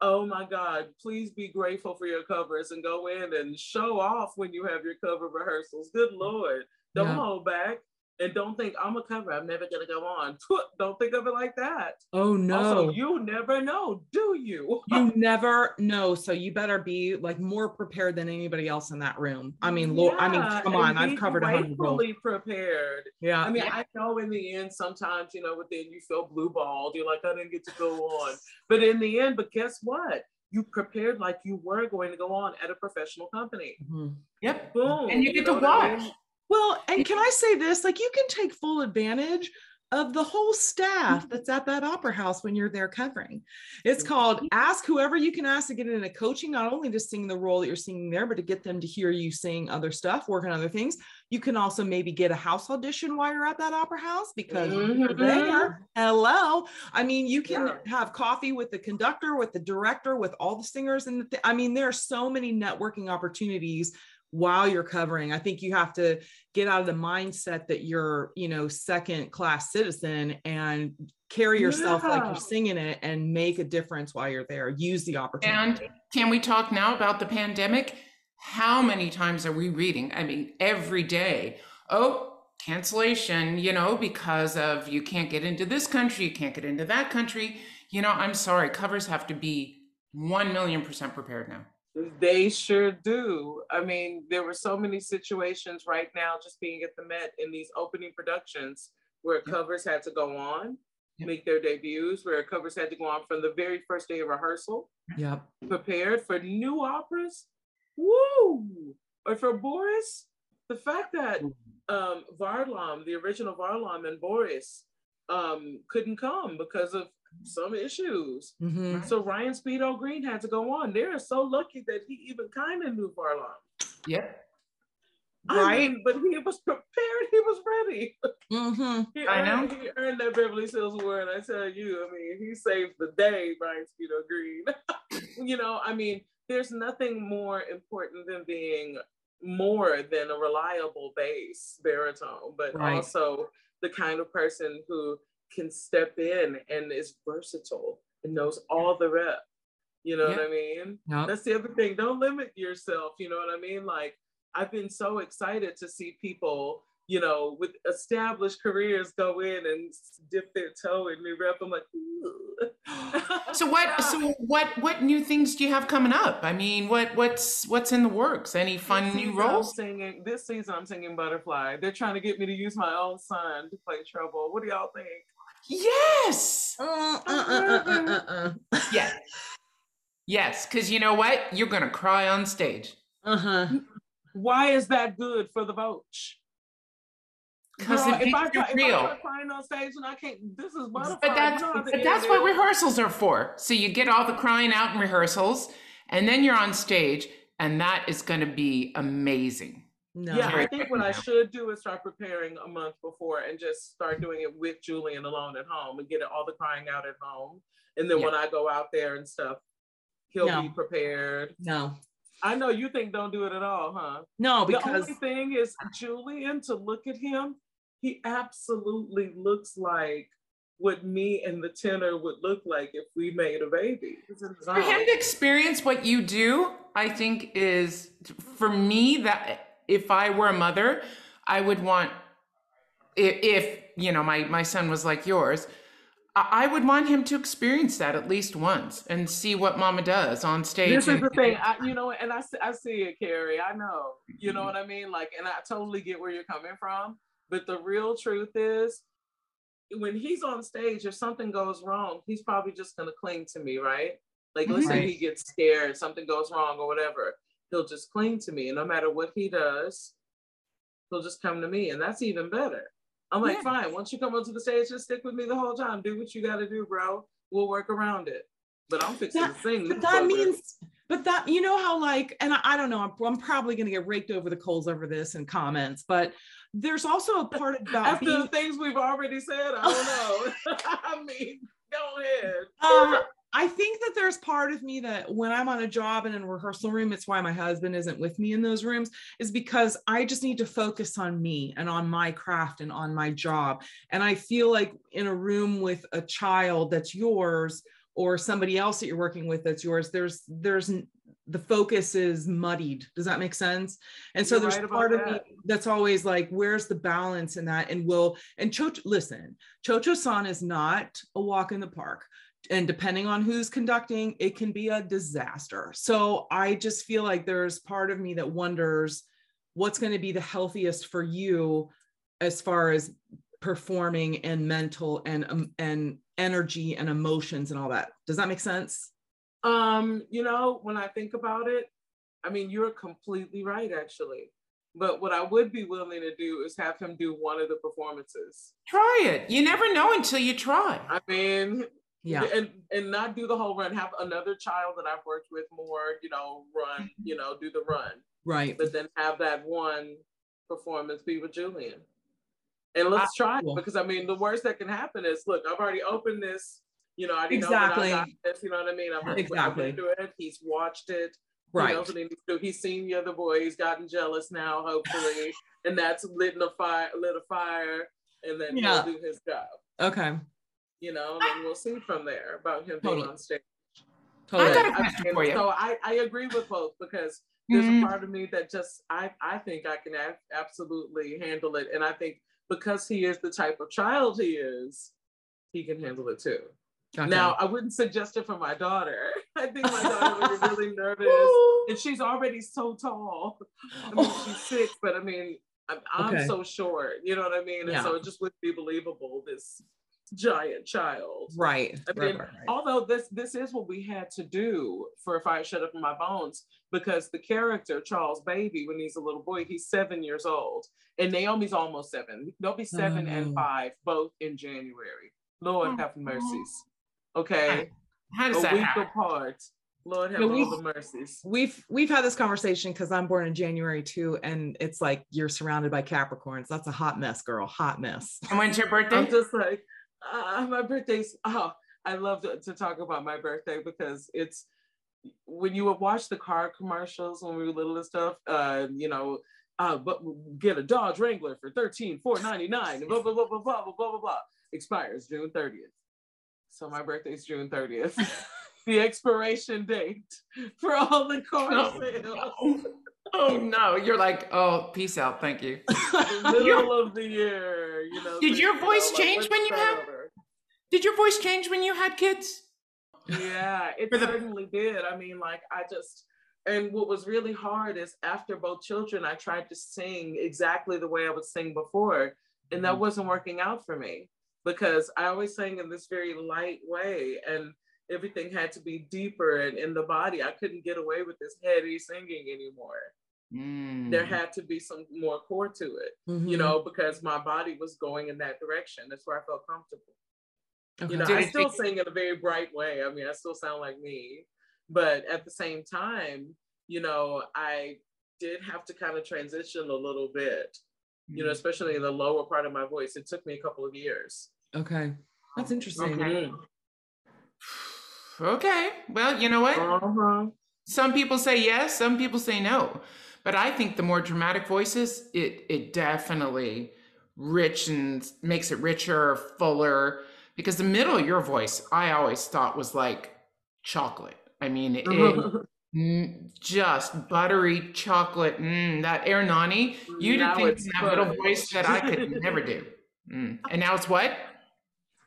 oh my God, please be grateful for your covers and go in and show off when you have your cover rehearsals. Good Lord, don't Yeah. hold back. And don't think I'm a cover. I'm never gonna go on. Don't think of it like that. Oh no. Also, you never know, do you? you never know so you better be like more prepared than anybody else in that room i mean lord i mean come on i've covered a hundred Fully prepared. yeah I mean, Yeah. I know in the end, sometimes you know, within you feel blue balled. You're like, I didn't get to go on. But in the end, but guess what? You prepared like you were going to go on at a professional company. Mhm. Yep. Boom. And you get to know what I watch. mean? Well and can i say this? Like you can take full advantage of the whole staff that's at that opera house when you're there covering. It's called ask whoever you can ask to get into coaching not only to sing the role that you're singing there but to get them to hear you sing other stuff work on other things. You can also maybe get a house audition while you're at that opera house because you're Mhm. there hello? I mean you can Yeah. have coffee with the conductor with the director with all the singers and the th- i mean there are so many networking opportunities while you're covering i think you have to get out of the mindset that you're you know second class citizen and carry yourself like you're singing it and make a difference while you're there use the opportunity And can we talk now about the pandemic? How many times are we reading? I mean, every day. Oh, cancellation, you know, because of you can't get into this country, you can't get into that country. You know, I'm sorry, covers have to be 1 million percent prepared now. They sure do. I mean, there were so many situations right now just being at the Met in these opening productions where yep. covers had to go on, yep. make their debuts, where covers had to go on from the very first day of rehearsal. Yep. Prepared for new operas. Woo! Or for Boris, the fact that um, Varlam, the original Varlam and Boris, um, couldn't come because of some issues. Mm-hmm. So Ryan Speedo Green had to go on. They're so lucky that he even kind of knew Varlam. Yeah. Right, mean, but he was prepared. He was ready. Mm-hmm. he I know. He earned that Beverly Sills award. I tell you, I mean, he saved the day, Ryan Speedo Green. you know, I mean, there's nothing more important than being more than a reliable bass baritone, but right. also the kind of person who can step in and is versatile and knows all the rep. You know yeah. what I mean? That's the other thing. Don't limit yourself. You know what I mean? Like, I've been so excited to see people you know, with established careers go in and dip their toe in new rep. I'm like, so what? So what? What new things do you have coming up? I mean, what what's what's in the works? Any fun new roles? I'm singing this season. I'm singing Butterfly. They're trying to get me to use my own son to play Trouble. What do y'all think? Yes. Uh, uh, uh, yes. Yes, because you know what? You're gonna cry on stage. Uh huh. Why is that good for the vote? Because if, I, if real. I crying on stage and I can't, this is butterfly. But that's, but that's what rehearsals are for. So you get all the crying out in rehearsals, and then you're on stage, and that is going to be amazing. No. Yeah, I think what I should do is start preparing a month before and just start doing it with Julian alone at home and get all the crying out at home. And then yeah. when I go out there and stuff, he'll no. be prepared. No. I know you think don't do it at all, huh? No, because the only thing is Julian to look at him he absolutely looks like what me and the tenor would look like if we made a baby. For him to experience what you do, I think is for me that if I were a mother, I would want if, if you know my my son was like yours, I would want him to experience that at least once and see what mama does on stage. This is the thing, I, you know, and I, I see it, Carrie. I know, you know what I mean? Like, and I totally get where you're coming from. But the real truth is, when he's on stage, if something goes wrong, he's probably just going to cling to me, right? Like, let's say mm-hmm. he gets scared, something goes wrong or whatever, he'll just cling to me. And no matter what he does, he'll just come to me. And that's even better. I'm like, yeah. fine, once you come onto the stage, just stick with me the whole time. Do what you got to do, bro. We'll work around it. But I'm fixing that, to sing. But that means, but that, you know how, like, and I, I don't know, I'm, I'm probably going to get raked over the coals over this in comments, but there's also a part about after being... the things we've already said. I don't know. I mean, go ahead. Um, I think that there's part of me that when I'm on a job and in a rehearsal room, it's why my husband isn't with me in those rooms, is because I just need to focus on me and on my craft and on my job. And I feel like in a room with a child that's yours or somebody else that you're working with that's yours, there's there's the focus is muddied. Does that make sense? And so You're there's right part of that. me that's always like, where's the balance in that? And will and Cio-Cio, listen, Cio-Cio San is not a walk in the park. And depending on who's conducting, it can be a disaster. So I just feel like there's part of me that wonders what's going to be the healthiest for you as far as performing and mental and um, and energy and emotions and all that. Does that make sense? Um, you know, when I think about it, I mean, you're completely right, actually. But what I would be willing to do is have him do one of the performances. Try it. You never know until you try. I mean, yeah, and and not do the whole run. Have another child that I've worked with more, you know, run, mm-hmm. you know, do the run. Right. But then have that one performance be with Julian. And let's try it because I mean, the worst that can happen is look, I've already opened this you know, I didn't exactly. know this, you know what I mean? I'm exactly. into it. He's watched it. Right. He knows what he do. He's seen the other boy. He's gotten jealous now, hopefully. and that's lit a fire, lit a fire, and then yeah. he'll do his job. Okay. You know, and we'll see from there about him totally. being on stage. Totally. I got a question for you. So I, I agree with both because there's mm-hmm. a part of me that just I, I think I can absolutely handle it. And I think because he is the type of child he is, he can handle it too. Okay. Now, I wouldn't suggest it for my daughter. I think my daughter would be really nervous, and she's already so tall. I mean, she's six, but I mean, I'm, I'm Okay. so short. You know what I mean? And Yeah. so it just wouldn't be believable. This giant child. right. I mean, right, right. although this this is what we had to do for Fire Shut Up in My Bones, because the character Charles Baby, when he's a little boy, he's seven years old, and Naomi's almost seven. They'll be seven Oh. and mm. five, both in January. Lord Oh. have mercies. Okay, How does a that week happen? apart. Lord have No, all the mercies. we've we've had this conversation because I'm born in January too, and it's like you're surrounded by Capricorns. That's a hot mess, girl. Hot mess. And when's your birthday? I'm just like, uh, my birthday's. Oh, I love to, to talk about my birthday because it's when you would watch the car commercials when we were little and stuff. Uh, you know, uh, but get a Dodge Wrangler for thirteen four ninety nine. Blah blah blah blah blah blah blah blah blah. Expires June thirtieth. So my birthday's June thirtieth. the expiration date for all the car Oh, sales. no. Oh no, you're like, oh, peace out, thank you. The middle of the year, you know. Did your you know, voice change when you had-. Did your voice change when you had kids? Yeah, it the- certainly did. I mean, like I just and what was really hard is after both children, I tried to sing exactly the way I would sing before, and that Mhm. wasn't working out for me because I always sang in this very light way, and everything had to be deeper and in the body. I couldn't get away with this heady singing anymore. Mm. There had to be some more core to it, Mm-hmm. you know, because my body was going in that direction. That's where I felt comfortable. Okay. You know, I still sing in a very bright way. I mean, I still sound like me, but at the same time, you know, I did have to kind of transition a little bit, you Mm. know, especially in the lower part of my voice. It took me a couple of years. okay. That's interesting. Okay. Okay. Well, you know what? Uh-huh. Some people say yes, some people say no. But I think the more dramatic voices, it it definitely richens, makes it richer, fuller. Because the middle of your voice, I always thought was like chocolate. I mean, it, just buttery chocolate. Mm, that Ernani, you did things it's in that middle voice that I could never do. Mm. And now it's what?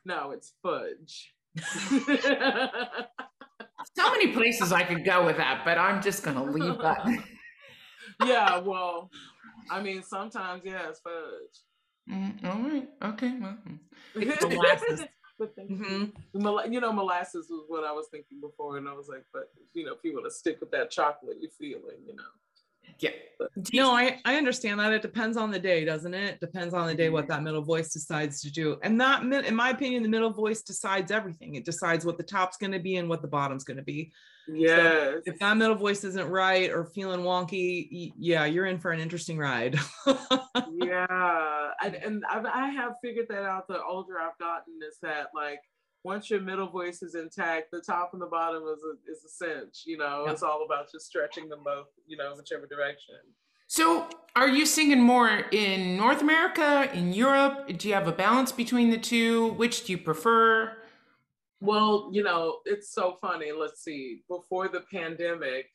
no, it's fudge. So many places I could go with that, but I'm just gonna leave that. yeah, well, I mean, sometimes, yeah, it's fudge. Mm, all right. Okay. Well. But thank you. Mhm. Mola- you know, molasses was what I was thinking before, and I was like, but you know, if you want to stick with that chocolatey feeling, you know. Yeah. No, I, I understand that. It depends on the day, doesn't it? Depends on the day what mm-hmm. that middle voice decides to do. And that, in my opinion, the middle voice decides everything. It decides what the top's going to be and what the bottom's going to be. Yes. If that middle voice isn't right or feeling wonky, yeah, you're in for an interesting ride. yeah, and, and I've, I have figured that out. The older I've gotten, is that like once your middle voice is intact, the top and the bottom is a is a cinch. You know, Yeah. it's all about just stretching them both. You know, whichever direction. So, are you singing more in North America, in Europe? Do you have a balance between the two? Which do you prefer? Well, you know, it's so funny. Let's see. Before the pandemic,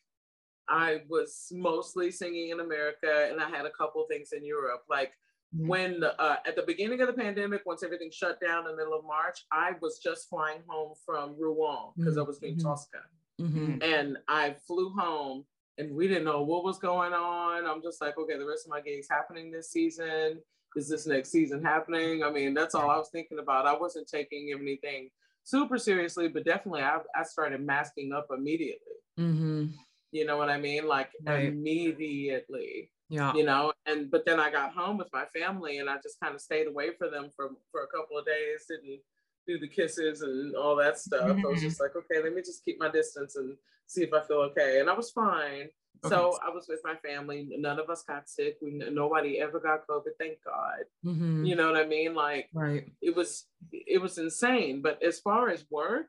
I was mostly singing in America, and I had a couple things in Europe. Like. When uh, at the beginning of the pandemic, once everything shut down in the middle of March, I was just flying home from Rouen because I was doing Mhm. Tosca, Mhm. and I flew home, and we didn't know what was going on. I'm just like, okay, the rest of my gigs happening this season. Is this next season happening? I mean, that's all I was thinking about. I wasn't taking anything super seriously, but definitely I, I started masking up immediately. Mhm. You know what I mean? Like Right. immediately Yeah. you know and but then i got home with my family and i just kind of stayed away for them for for a couple of days didn't do the kisses and all that stuff i was Mhm. just like okay let me just keep my distance and see if i feel okay and i was fine so i was with my family none of us got sick we nobody ever got covid thank god Mhm. you know what i mean like Right. it was it was insane but as far as work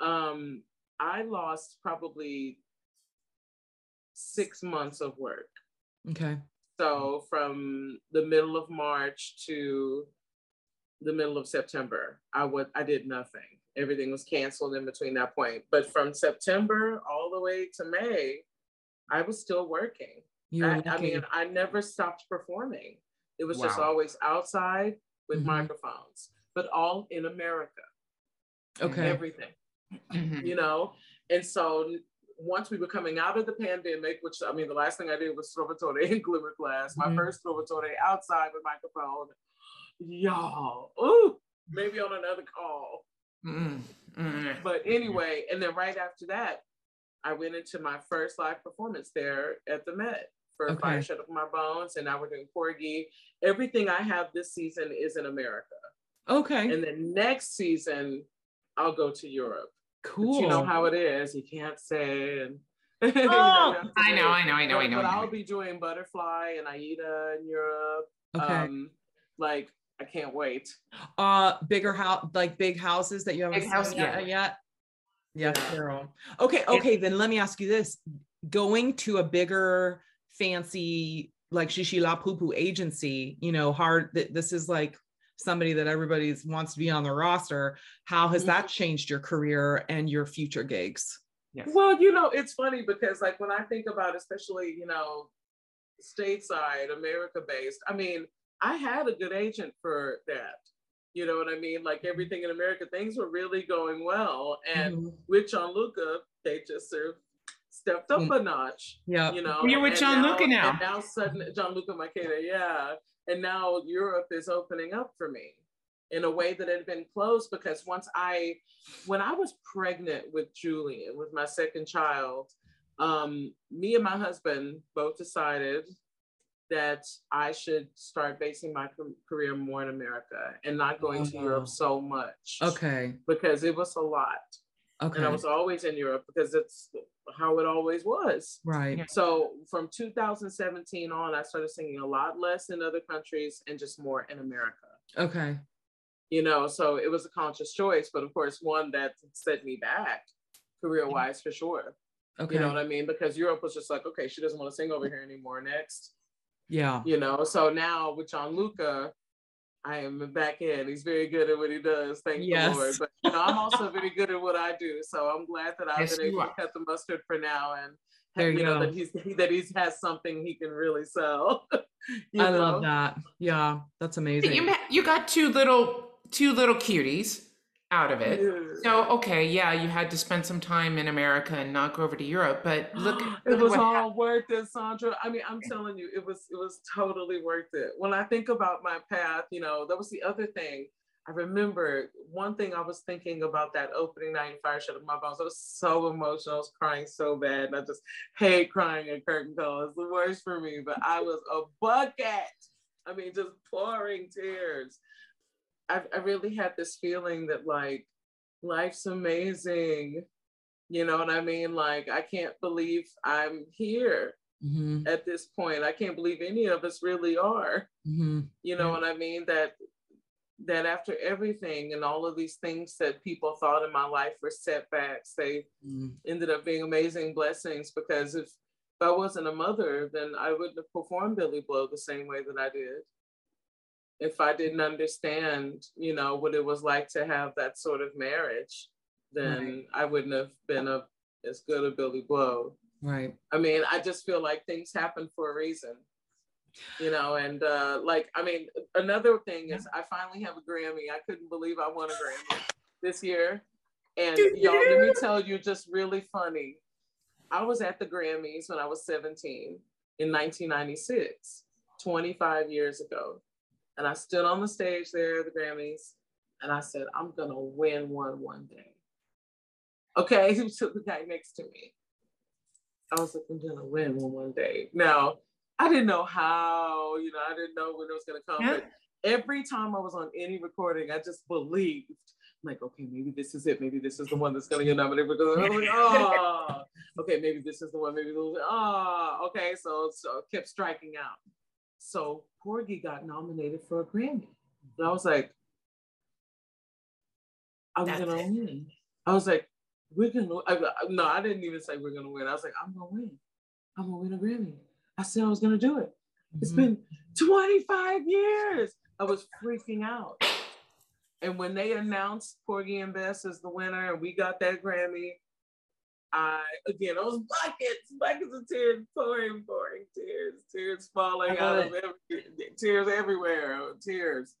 um i lost probably six months of work Okay. so from the middle of March to the middle of September, I would I did nothing. Everything was canceled in between that point. But from September all the way to May, I was still working. You're I, I mean, I never stopped performing. It was wow. just always outside with mm-hmm. microphones, but all in America. Okay. Everything. Mm-hmm. You know? And so once we were coming out of the pandemic, which I mean, the last thing I did was Trovatore in Glimmerglass, my mm-hmm. first Trovatore outside with microphone. Y'all, ooh, maybe on another call. Mm-hmm. But anyway, and then right after that, I went into my first live performance there at the Met for okay. Fire Shut Up My Bones, and now we're doing Porgy. Everything I have this season is in America. Okay. And then next season, I'll go to Europe. Cool. But you know how it is. You can't say and oh, you know, I know, I know, I know, I know. But I'll be doing Butterfly and Aida in Europe. Okay. Um, like I can't wait. Uh, bigger house, like big houses that you haven't big house, yet. yet. Yes, yeah. Carol. Okay, okay. Then let me ask you this: going to a bigger, fancy, like Shishi La Pupu agency, you know, hard. That this is like somebody that everybody wants to be on the roster. How has that mm-hmm. changed your career and your future gigs? Yes. Well, you know, it's funny because like when I think about, especially you know, stateside, America based. I mean, I had a good agent for that. You know what I mean? Like mm-hmm. everything in America, things were really going well. And mm-hmm. with Gianluca, they just sort of stepped up mm. a notch. Yeah. You know, you're with Gianluca now. And now suddenly Luca Macheda, yeah. And now Europe is opening up for me in a way that had been closed because once I, when I was pregnant with Julian, with my second child, um, me and my husband both decided that I should start basing my career more in America and not going to Europe so much. Okay. Because it was a lot. Okay. And I was always in Europe because it's how it always was. Right. So from 2017 on, I started singing a lot less in other countries and just more in America. Okay. You know, so it was a conscious choice, but of course, one that set me back career wise for sure. Okay. You know what I mean? Because Europe was just like, okay, she doesn't want to sing over here anymore. Next. Yeah. You know, so now with Gianluca, I am back in. He's very good at what he does. Thank yes. the Lord. But you know, I'm also very good at what I do. So I'm glad that I've yes, been able to cut the mustard for now and there you, you know that he's that he's has something he can really sell. I know? love that. Yeah, that's amazing. You you got two little two little cuties out of it. Yeah. So okay, yeah, you had to spend some time in America and not go over to Europe, but look, it was all happened. worth it, Sandra. I mean, I'm telling you, it was it was totally worth it. When I think about my path, you know, that was the other thing. I remember one thing I was thinking about that opening night in Fire Shut Up My Bones. I was so emotional. I was crying so bad. And I just hate crying at curtain call. It's the worst for me, but I was a bucket. I mean, just pouring tears. I, I really had this feeling that like life's amazing. You know what I mean? Like I can't believe I'm here mm-hmm. at this point. I can't believe any of us really are. Mm-hmm. You know what I mean? That that after everything and all of these things that people thought in my life were setbacks, they mm-hmm. ended up being amazing blessings because if if I wasn't a mother, then I wouldn't have performed Billie Blow the same way that I did if I didn't understand, you know, what it was like to have that sort of marriage, then right. I wouldn't have been a as good a Billie Blow. Right. I mean, I just feel like things happen for a reason. You know, and uh like I mean, another thing is I finally have a Grammy. I couldn't believe I won a Grammy this year. And y'all, let me tell you, just really funny. I was at the Grammys when I was 17 in 1996, 25 years ago. And I stood on the stage there, the Grammys, and I said, I'm gonna win one one day. Okay, he took the guy next to me. I was like, I'm gonna win one one day. Now, I didn't know how, you know, I didn't know when it was gonna come, yeah. but every time I was on any recording, I just believed. I'm like, okay, maybe this is it. Maybe this is the one that's gonna get nominated. Because I'm like, oh, okay, maybe this is the one. Maybe. Oh, okay. So, so kept striking out. So Porgy got nominated for a Grammy. And I was like, I'm That's gonna it. win. I was like, we're gonna I, no, I didn't even say we're gonna win. I was like, I'm gonna win. I'm gonna win a Grammy. I said I was gonna do it. Mm-hmm. It's been 25 years. I was freaking out. And when they announced Porgy and Bess as the winner and we got that Grammy, I again those buckets, buckets of tears pouring, pouring tears, tears falling out of every, tears everywhere, tears.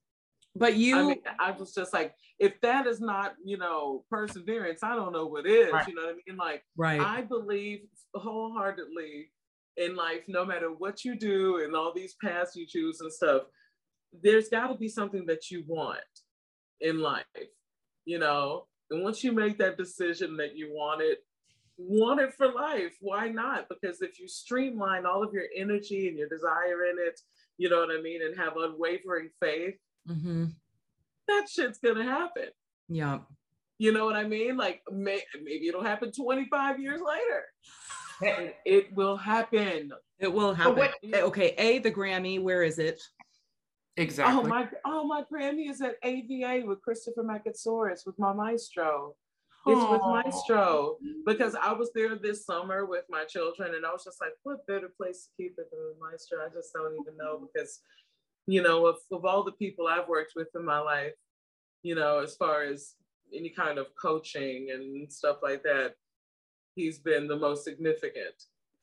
But you, I mean, I was just like, if that is not, you know, perseverance, I don't know what is. Right. You know what I mean? Like, right? I believe wholeheartedly in life, no matter what you do and all these paths you choose and stuff, there's got to be something that you want in life, you know. And once you make that decision that you want it, want it for life. Why not? Because if you streamline all of your energy and your desire in it, you know what I mean, and have unwavering faith, hmm that shit's gonna happen. Yeah. You know what I mean? Like may, maybe it'll happen 25 years later. It will happen. It will happen. what- Eh, okay, A, the Grammy, where is it? Exactly. Oh my! Oh my Grammy is at AVA with Christofer Macatsoris with my maestro. It's with Aw. Maestro because I was there this summer with my children, and I was just like, what better place to keep it than with Maestro? I just don't even know because, you know, of, of all the people I've worked with in my life, you know, as far as any kind of coaching and stuff like that, he's been the most significant.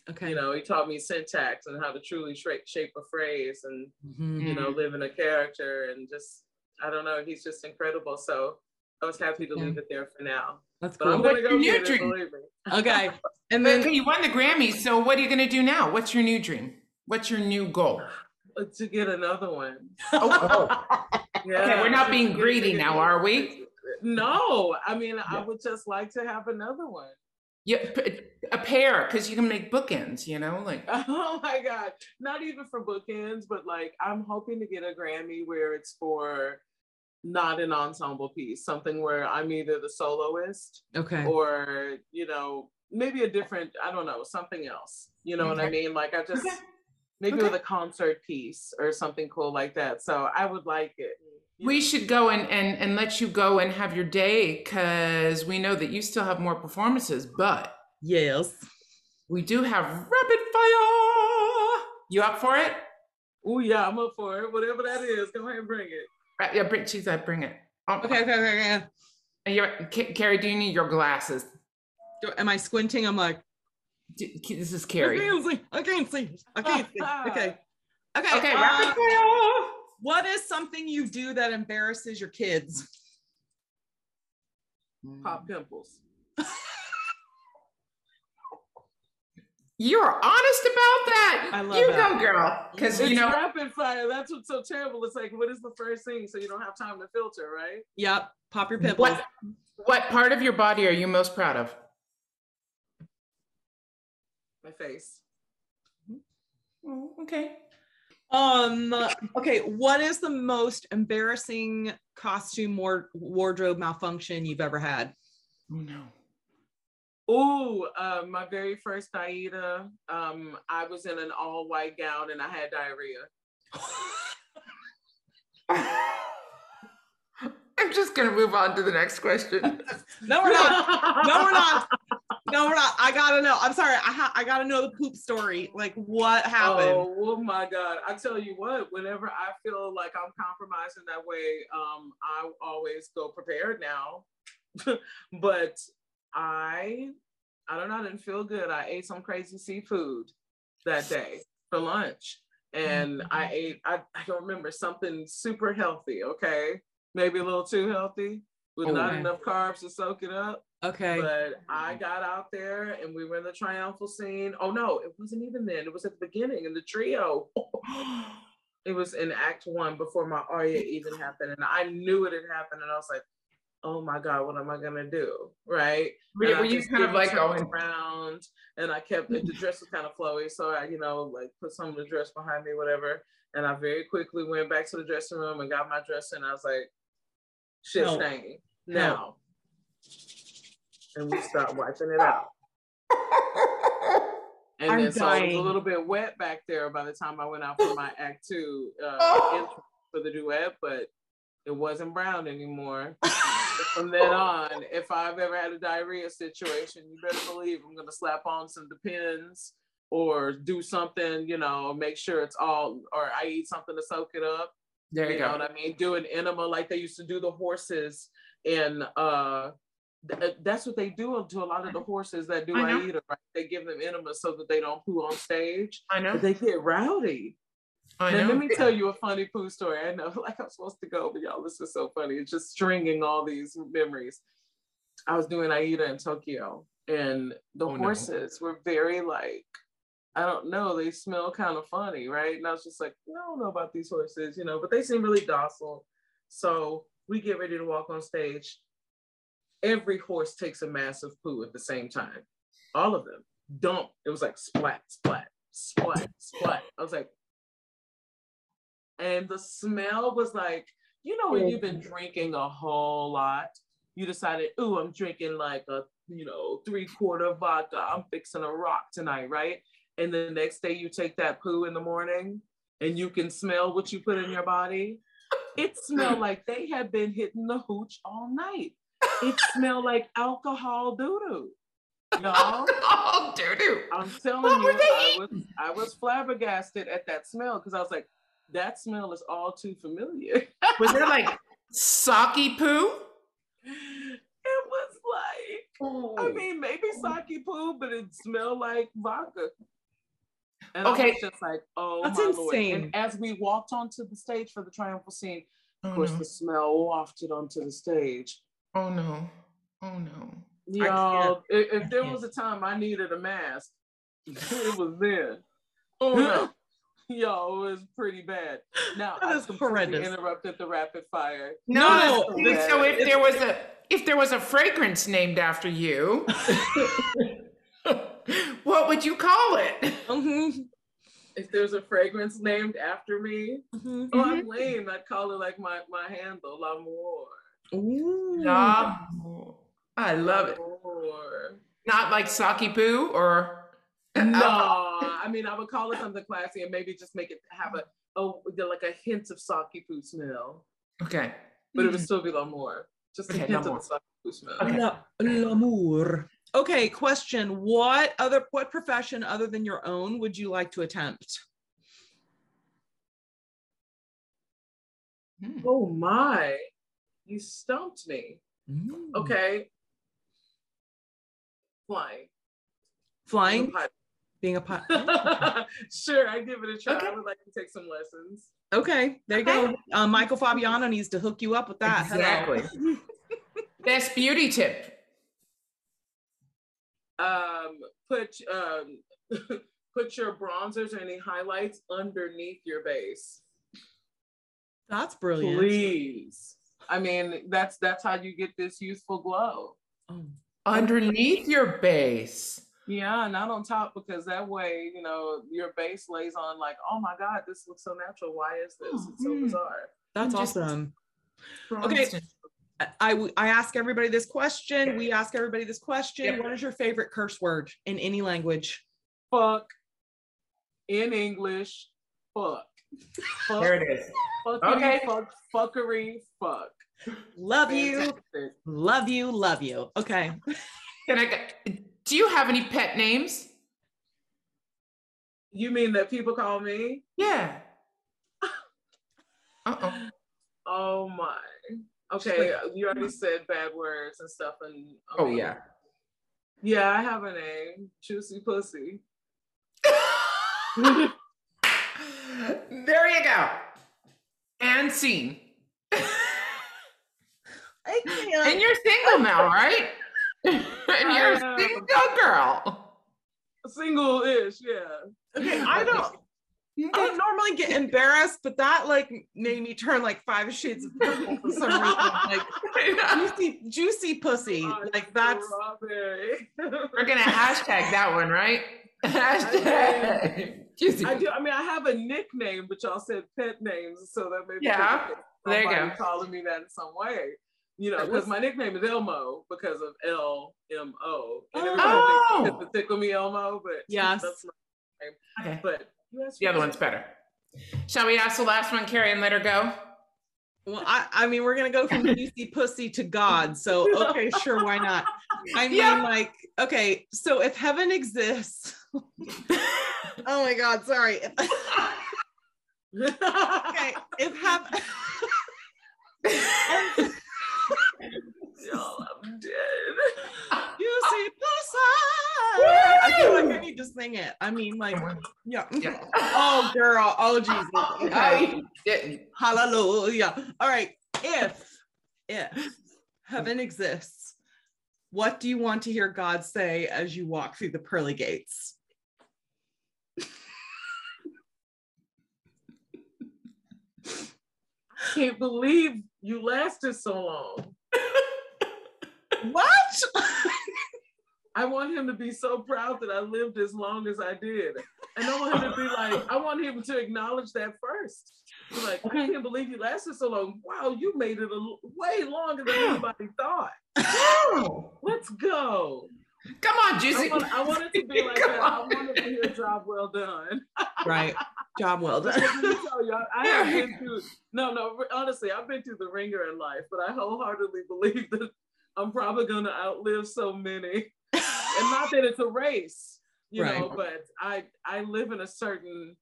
Okay. You know, he taught me syntax and how to truly shape, shape a phrase and Mhm. you know, live in a character and just, I don't know, he's just incredible. So I was happy to Yeah. leave it there for now. That's But I'm gonna go your new get it, dream? Okay. And then okay, you won the Grammy, so what are you gonna do now? What's your new dream? What's your new goal? To get another one. Oh, Yeah. Okay, we're not being greedy now, are we? No, I mean, I would just like to have another one. yeah, p- a pair, because you can make bookends. You know, like Oh my God. Not even for bookends, but like I'm hoping to get a Grammy where it's for not an ensemble piece, something where I'm either the soloist okay. or you know maybe a different i don't know something else you know what i mean like i just Okay. maybe Okay. with a concert piece or something cool like that so i would like it we know. should go and and and let you go and have your day, because we know that you still have more performances, but Yes. we do have rapid fire. You up for it? oh yeah i'm up for it whatever that is go ahead and bring it Right, yeah, bring, she's like, bring it. Oh, Okay. Okay. Okay. okay. And you're, Ca- Carrie, do you need your glasses? Do- Am I squinting? I'm like, D- This is I Carrie. can't see. I can't see. I can't see. Okay. Okay. Okay, uh, rapid fire. what is something you do that embarrasses your kids? pop pimples You're honest about that. I love you that. go, girl. Because you know, rapid fire that's what's so terrible it's like what is the first thing so you don't have time to filter right Yep. Pop your pimples. what what part of your body are you most proud of? my face Oh, okay. Um. Okay. What is the most embarrassing costume or wardrobe malfunction you've ever had? Oh no. Oh, uh, my very first Aida, um, I was in an all white gown and I had diarrhea. I'm just gonna move on to the next question. No, we're not. No, we're not. No, we're not. I gotta know. I'm sorry. I ha- I gotta know the poop story. Like, what happened? Oh, oh my God. I tell you what, whenever I feel like I'm compromising that way, um, I always go prepared now. but I, I don't know, I didn't feel good. I ate some crazy seafood that day for lunch. And mm-hmm. I ate, I, I don't remember, something super healthy, okay? Maybe a little too healthy with not enough carbs to soak it up. Okay. But I got out there and we were in the triumphal scene. Oh no, it wasn't even then. It was at the beginning in the trio. It was in act one before my aria even happened. And I knew it had happened. And I was like, oh my God, what am I gonna do? Right. Were, were you just kind of like going? around and I kept the dress was kind of flowy. So I, you know, like put some of the dress behind me, whatever. And I very quickly went back to the dressing room and got my dress and I was like, shit Help. staining now. And we stopped wiping it out. And I'm then so it was a little bit wet back there by the time I went out for my act two uh, Oh. for the duet, but it wasn't brown anymore. From then on, if I've ever had a diarrhea situation, you better believe I'm gonna slap on some Depends or do something, you know, make sure it's all, or I eat something to soak it up. There You you know go. what I mean? Do an enema like they used to do the horses and uh th- that's what they do to a lot of the horses that do I know. Aida, right? They give them enemas so that they don't poo on stage. I know. But they get rowdy. I Now, know. let me tell you a funny poo story. I know, like I'm supposed to go, but y'all, this is so funny. It's just stringing all these memories. I was doing Aida in Tokyo, and the Oh, no. horses were very like, I don't know, they smell kind of funny, right? And I was just like, I don't know about these horses, you know, but they seem really docile. So we get ready to walk on stage. Every horse takes a massive poo at the same time. All of them dump. It was like splat, splat, splat, splat. I was like, and the smell was like, you know, when you've been drinking a whole lot, you decided, ooh, I'm drinking like a, you know, three quarter vodka. I'm fixing a rock tonight, right? And the next day you take that poo in the morning and you can smell what you put in your body. It smelled like they had been hitting the hooch all night. It smelled like alcohol doo doo. Y'all, oh, doo doo. I'm telling What you, were they I was I was flabbergasted at that smell because I was like, that smell is all too familiar. Was it like sake poo? it was like, I mean, maybe sake poo, but it smelled like vodka. And I Okay. was just like, oh That's my lord. insane. And as we walked onto the stage for the triumphal scene, of Oh course, no. the smell wafted onto the stage. Oh no. Oh no. Y'all, if, if there was a time I needed a mask, it was then. Oh no. Yo, it was pretty bad. Now That I is horrendous. interrupted the rapid fire. No, No, that's- so if there was a if there was a fragrance named after you, what would you call it? Mhm, If there's a fragrance named after me, mhm. oh, I'm lame. I'd call it like my my handle, L'amour. Ooh. Nom. I love it. L'amour. Not like sake poo or No, I mean I would call it something classy and maybe just make it have a oh like a hint of sake poo smell, Okay. but it would still be L'amour. Just a hint L'Amour. of the sake poo smell. Okay. La- l'amour. Okay, question. What other what profession other than your own would you like to attempt? Hmm. Oh my, you stumped me. Mm. Okay. Flying. Flying, being a pilot. sure, I give it a try. Okay. I would like to take some lessons. Okay, there you go. Uh, Michael Fabiano needs to hook you up with that. Hello. Exactly. Best beauty tip. Um, put um, put your bronzers or any highlights underneath your base, That's brilliant. please. I mean, that's that's how you get this youthful glow. Oh. Underneath your base. Yeah, not on top because that way, you know, your base lays on like, oh my God, this looks so natural. Why is this? It's so Mhm. bizarre. That's Just- awesome. Okay. Bronzed. I, I ask everybody this question. We ask everybody this question. Yep. What is your favorite curse word in any language? Fuck in English. Fuck. Fuck. There it is. Fuckity, Okay. Fuck. Fuckery. Fuck. Love you. Love you. Love you. Okay. Can I get, do you have any pet names? You mean that people call me? Yeah. Uh-oh. Oh my. Okay, you already said bad words and stuff, and I Oh, oh yeah. yeah. I have a name, Juicy Pussy. there you go. And scene. I can't. And you're single now, right? And you're a single girl. Single-ish, yeah. Okay, I don't. I don't normally get embarrassed, but that like made me turn like five shades of purple for some reason. Like juicy, juicy pussy. Like that's. We're gonna hashtag that one, right? Hashtag. Juicy. I do. I mean, I have a nickname, but y'all said pet names, so that maybe Yeah, there you go. calling me that in some way. You know, because my nickname is Elmo because of L M O. And Oh. everybody Oh. thinks it's the tickle me Elmo, but Yes. that's my, Okay. but you The other one's better. Shall we ask the last one, Carrie, and let her go? well, I, I mean, we're gonna go from juicy pussy to God. So okay, sure, why not? I mean, Yeah. like, okay, so if heaven exists, oh my god, sorry. okay, if heaven Y'all, I'm dead. I feel like I need to sing it. I mean, like, yeah. Yeah. Oh, girl. Oh, Jesus. Oh, Okay. Hallelujah. All right. If, if heaven exists, what do you want to hear God say as you walk through the pearly gates? I can't believe you lasted so long. What? I want him to be so proud that I lived as long as I did. And I want him to be like, I want him to acknowledge that first. Be like, I can't believe you lasted so long. Wow, you made it a l- way longer than anybody thought. Let's go. Come on, I Juicy. want, I want it to be like Come that. I want to hear a job well done. right. Job well done. Let me tell you, I, I have been through, no, no, honestly, I've been through the ringer in life, but I wholeheartedly believe that I'm probably going to outlive so many. And not that it's a race, you know, but I, I live in a certain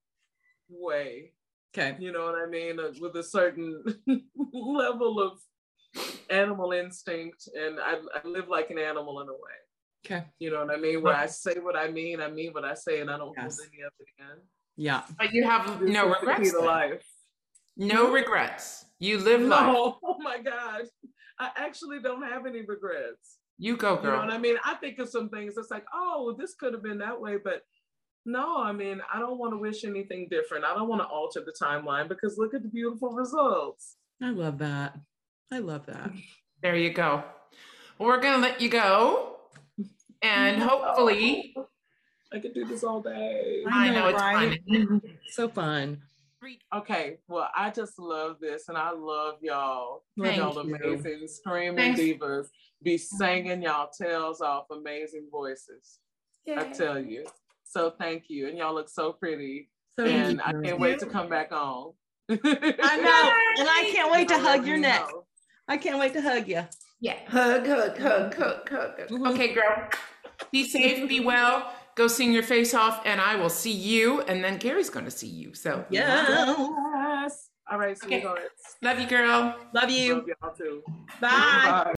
way, okay. you know what I mean, uh, with a certain level of animal instinct. And I, I live like an animal in a way. Okay. You know what I mean? Where I say what I mean, I mean what I say, and I don't Yes. hold any of it in. Yeah. But you have This no is the regrets. to life. No regrets. You live life. Oh my God. I actually don't have any regrets. You go, girl. You know what I mean? I think of some things It's like, oh, this could have been that way, but no, I mean, I don't want to wish anything different. I don't want to alter the timeline because look at the beautiful results. I love that. I love that. There you go. Well, we're gonna let you go, and hopefully, I could do this all day. I know it's right? fun. So fun. Okay, well, I just love this and I love y'all. Thank y'all you. amazing screaming Thanks. divas be singing y'all tails off amazing voices. I tell you. So thank you. And y'all look so pretty. So and I can't wait to come back on. I I know. And I can't wait to hug your neck. Know. I can't wait to hug you. Yeah, hug, hug, hug, hug, hug. hug. Mhm. Okay, girl. Be safe, be well. Go sing your face off, and I will see you. And then Gary's going to see you. So, Yeah. Yes. All right, Okay. sweethearts. love you, girl. Love you. Love y'all too. Bye. Bye.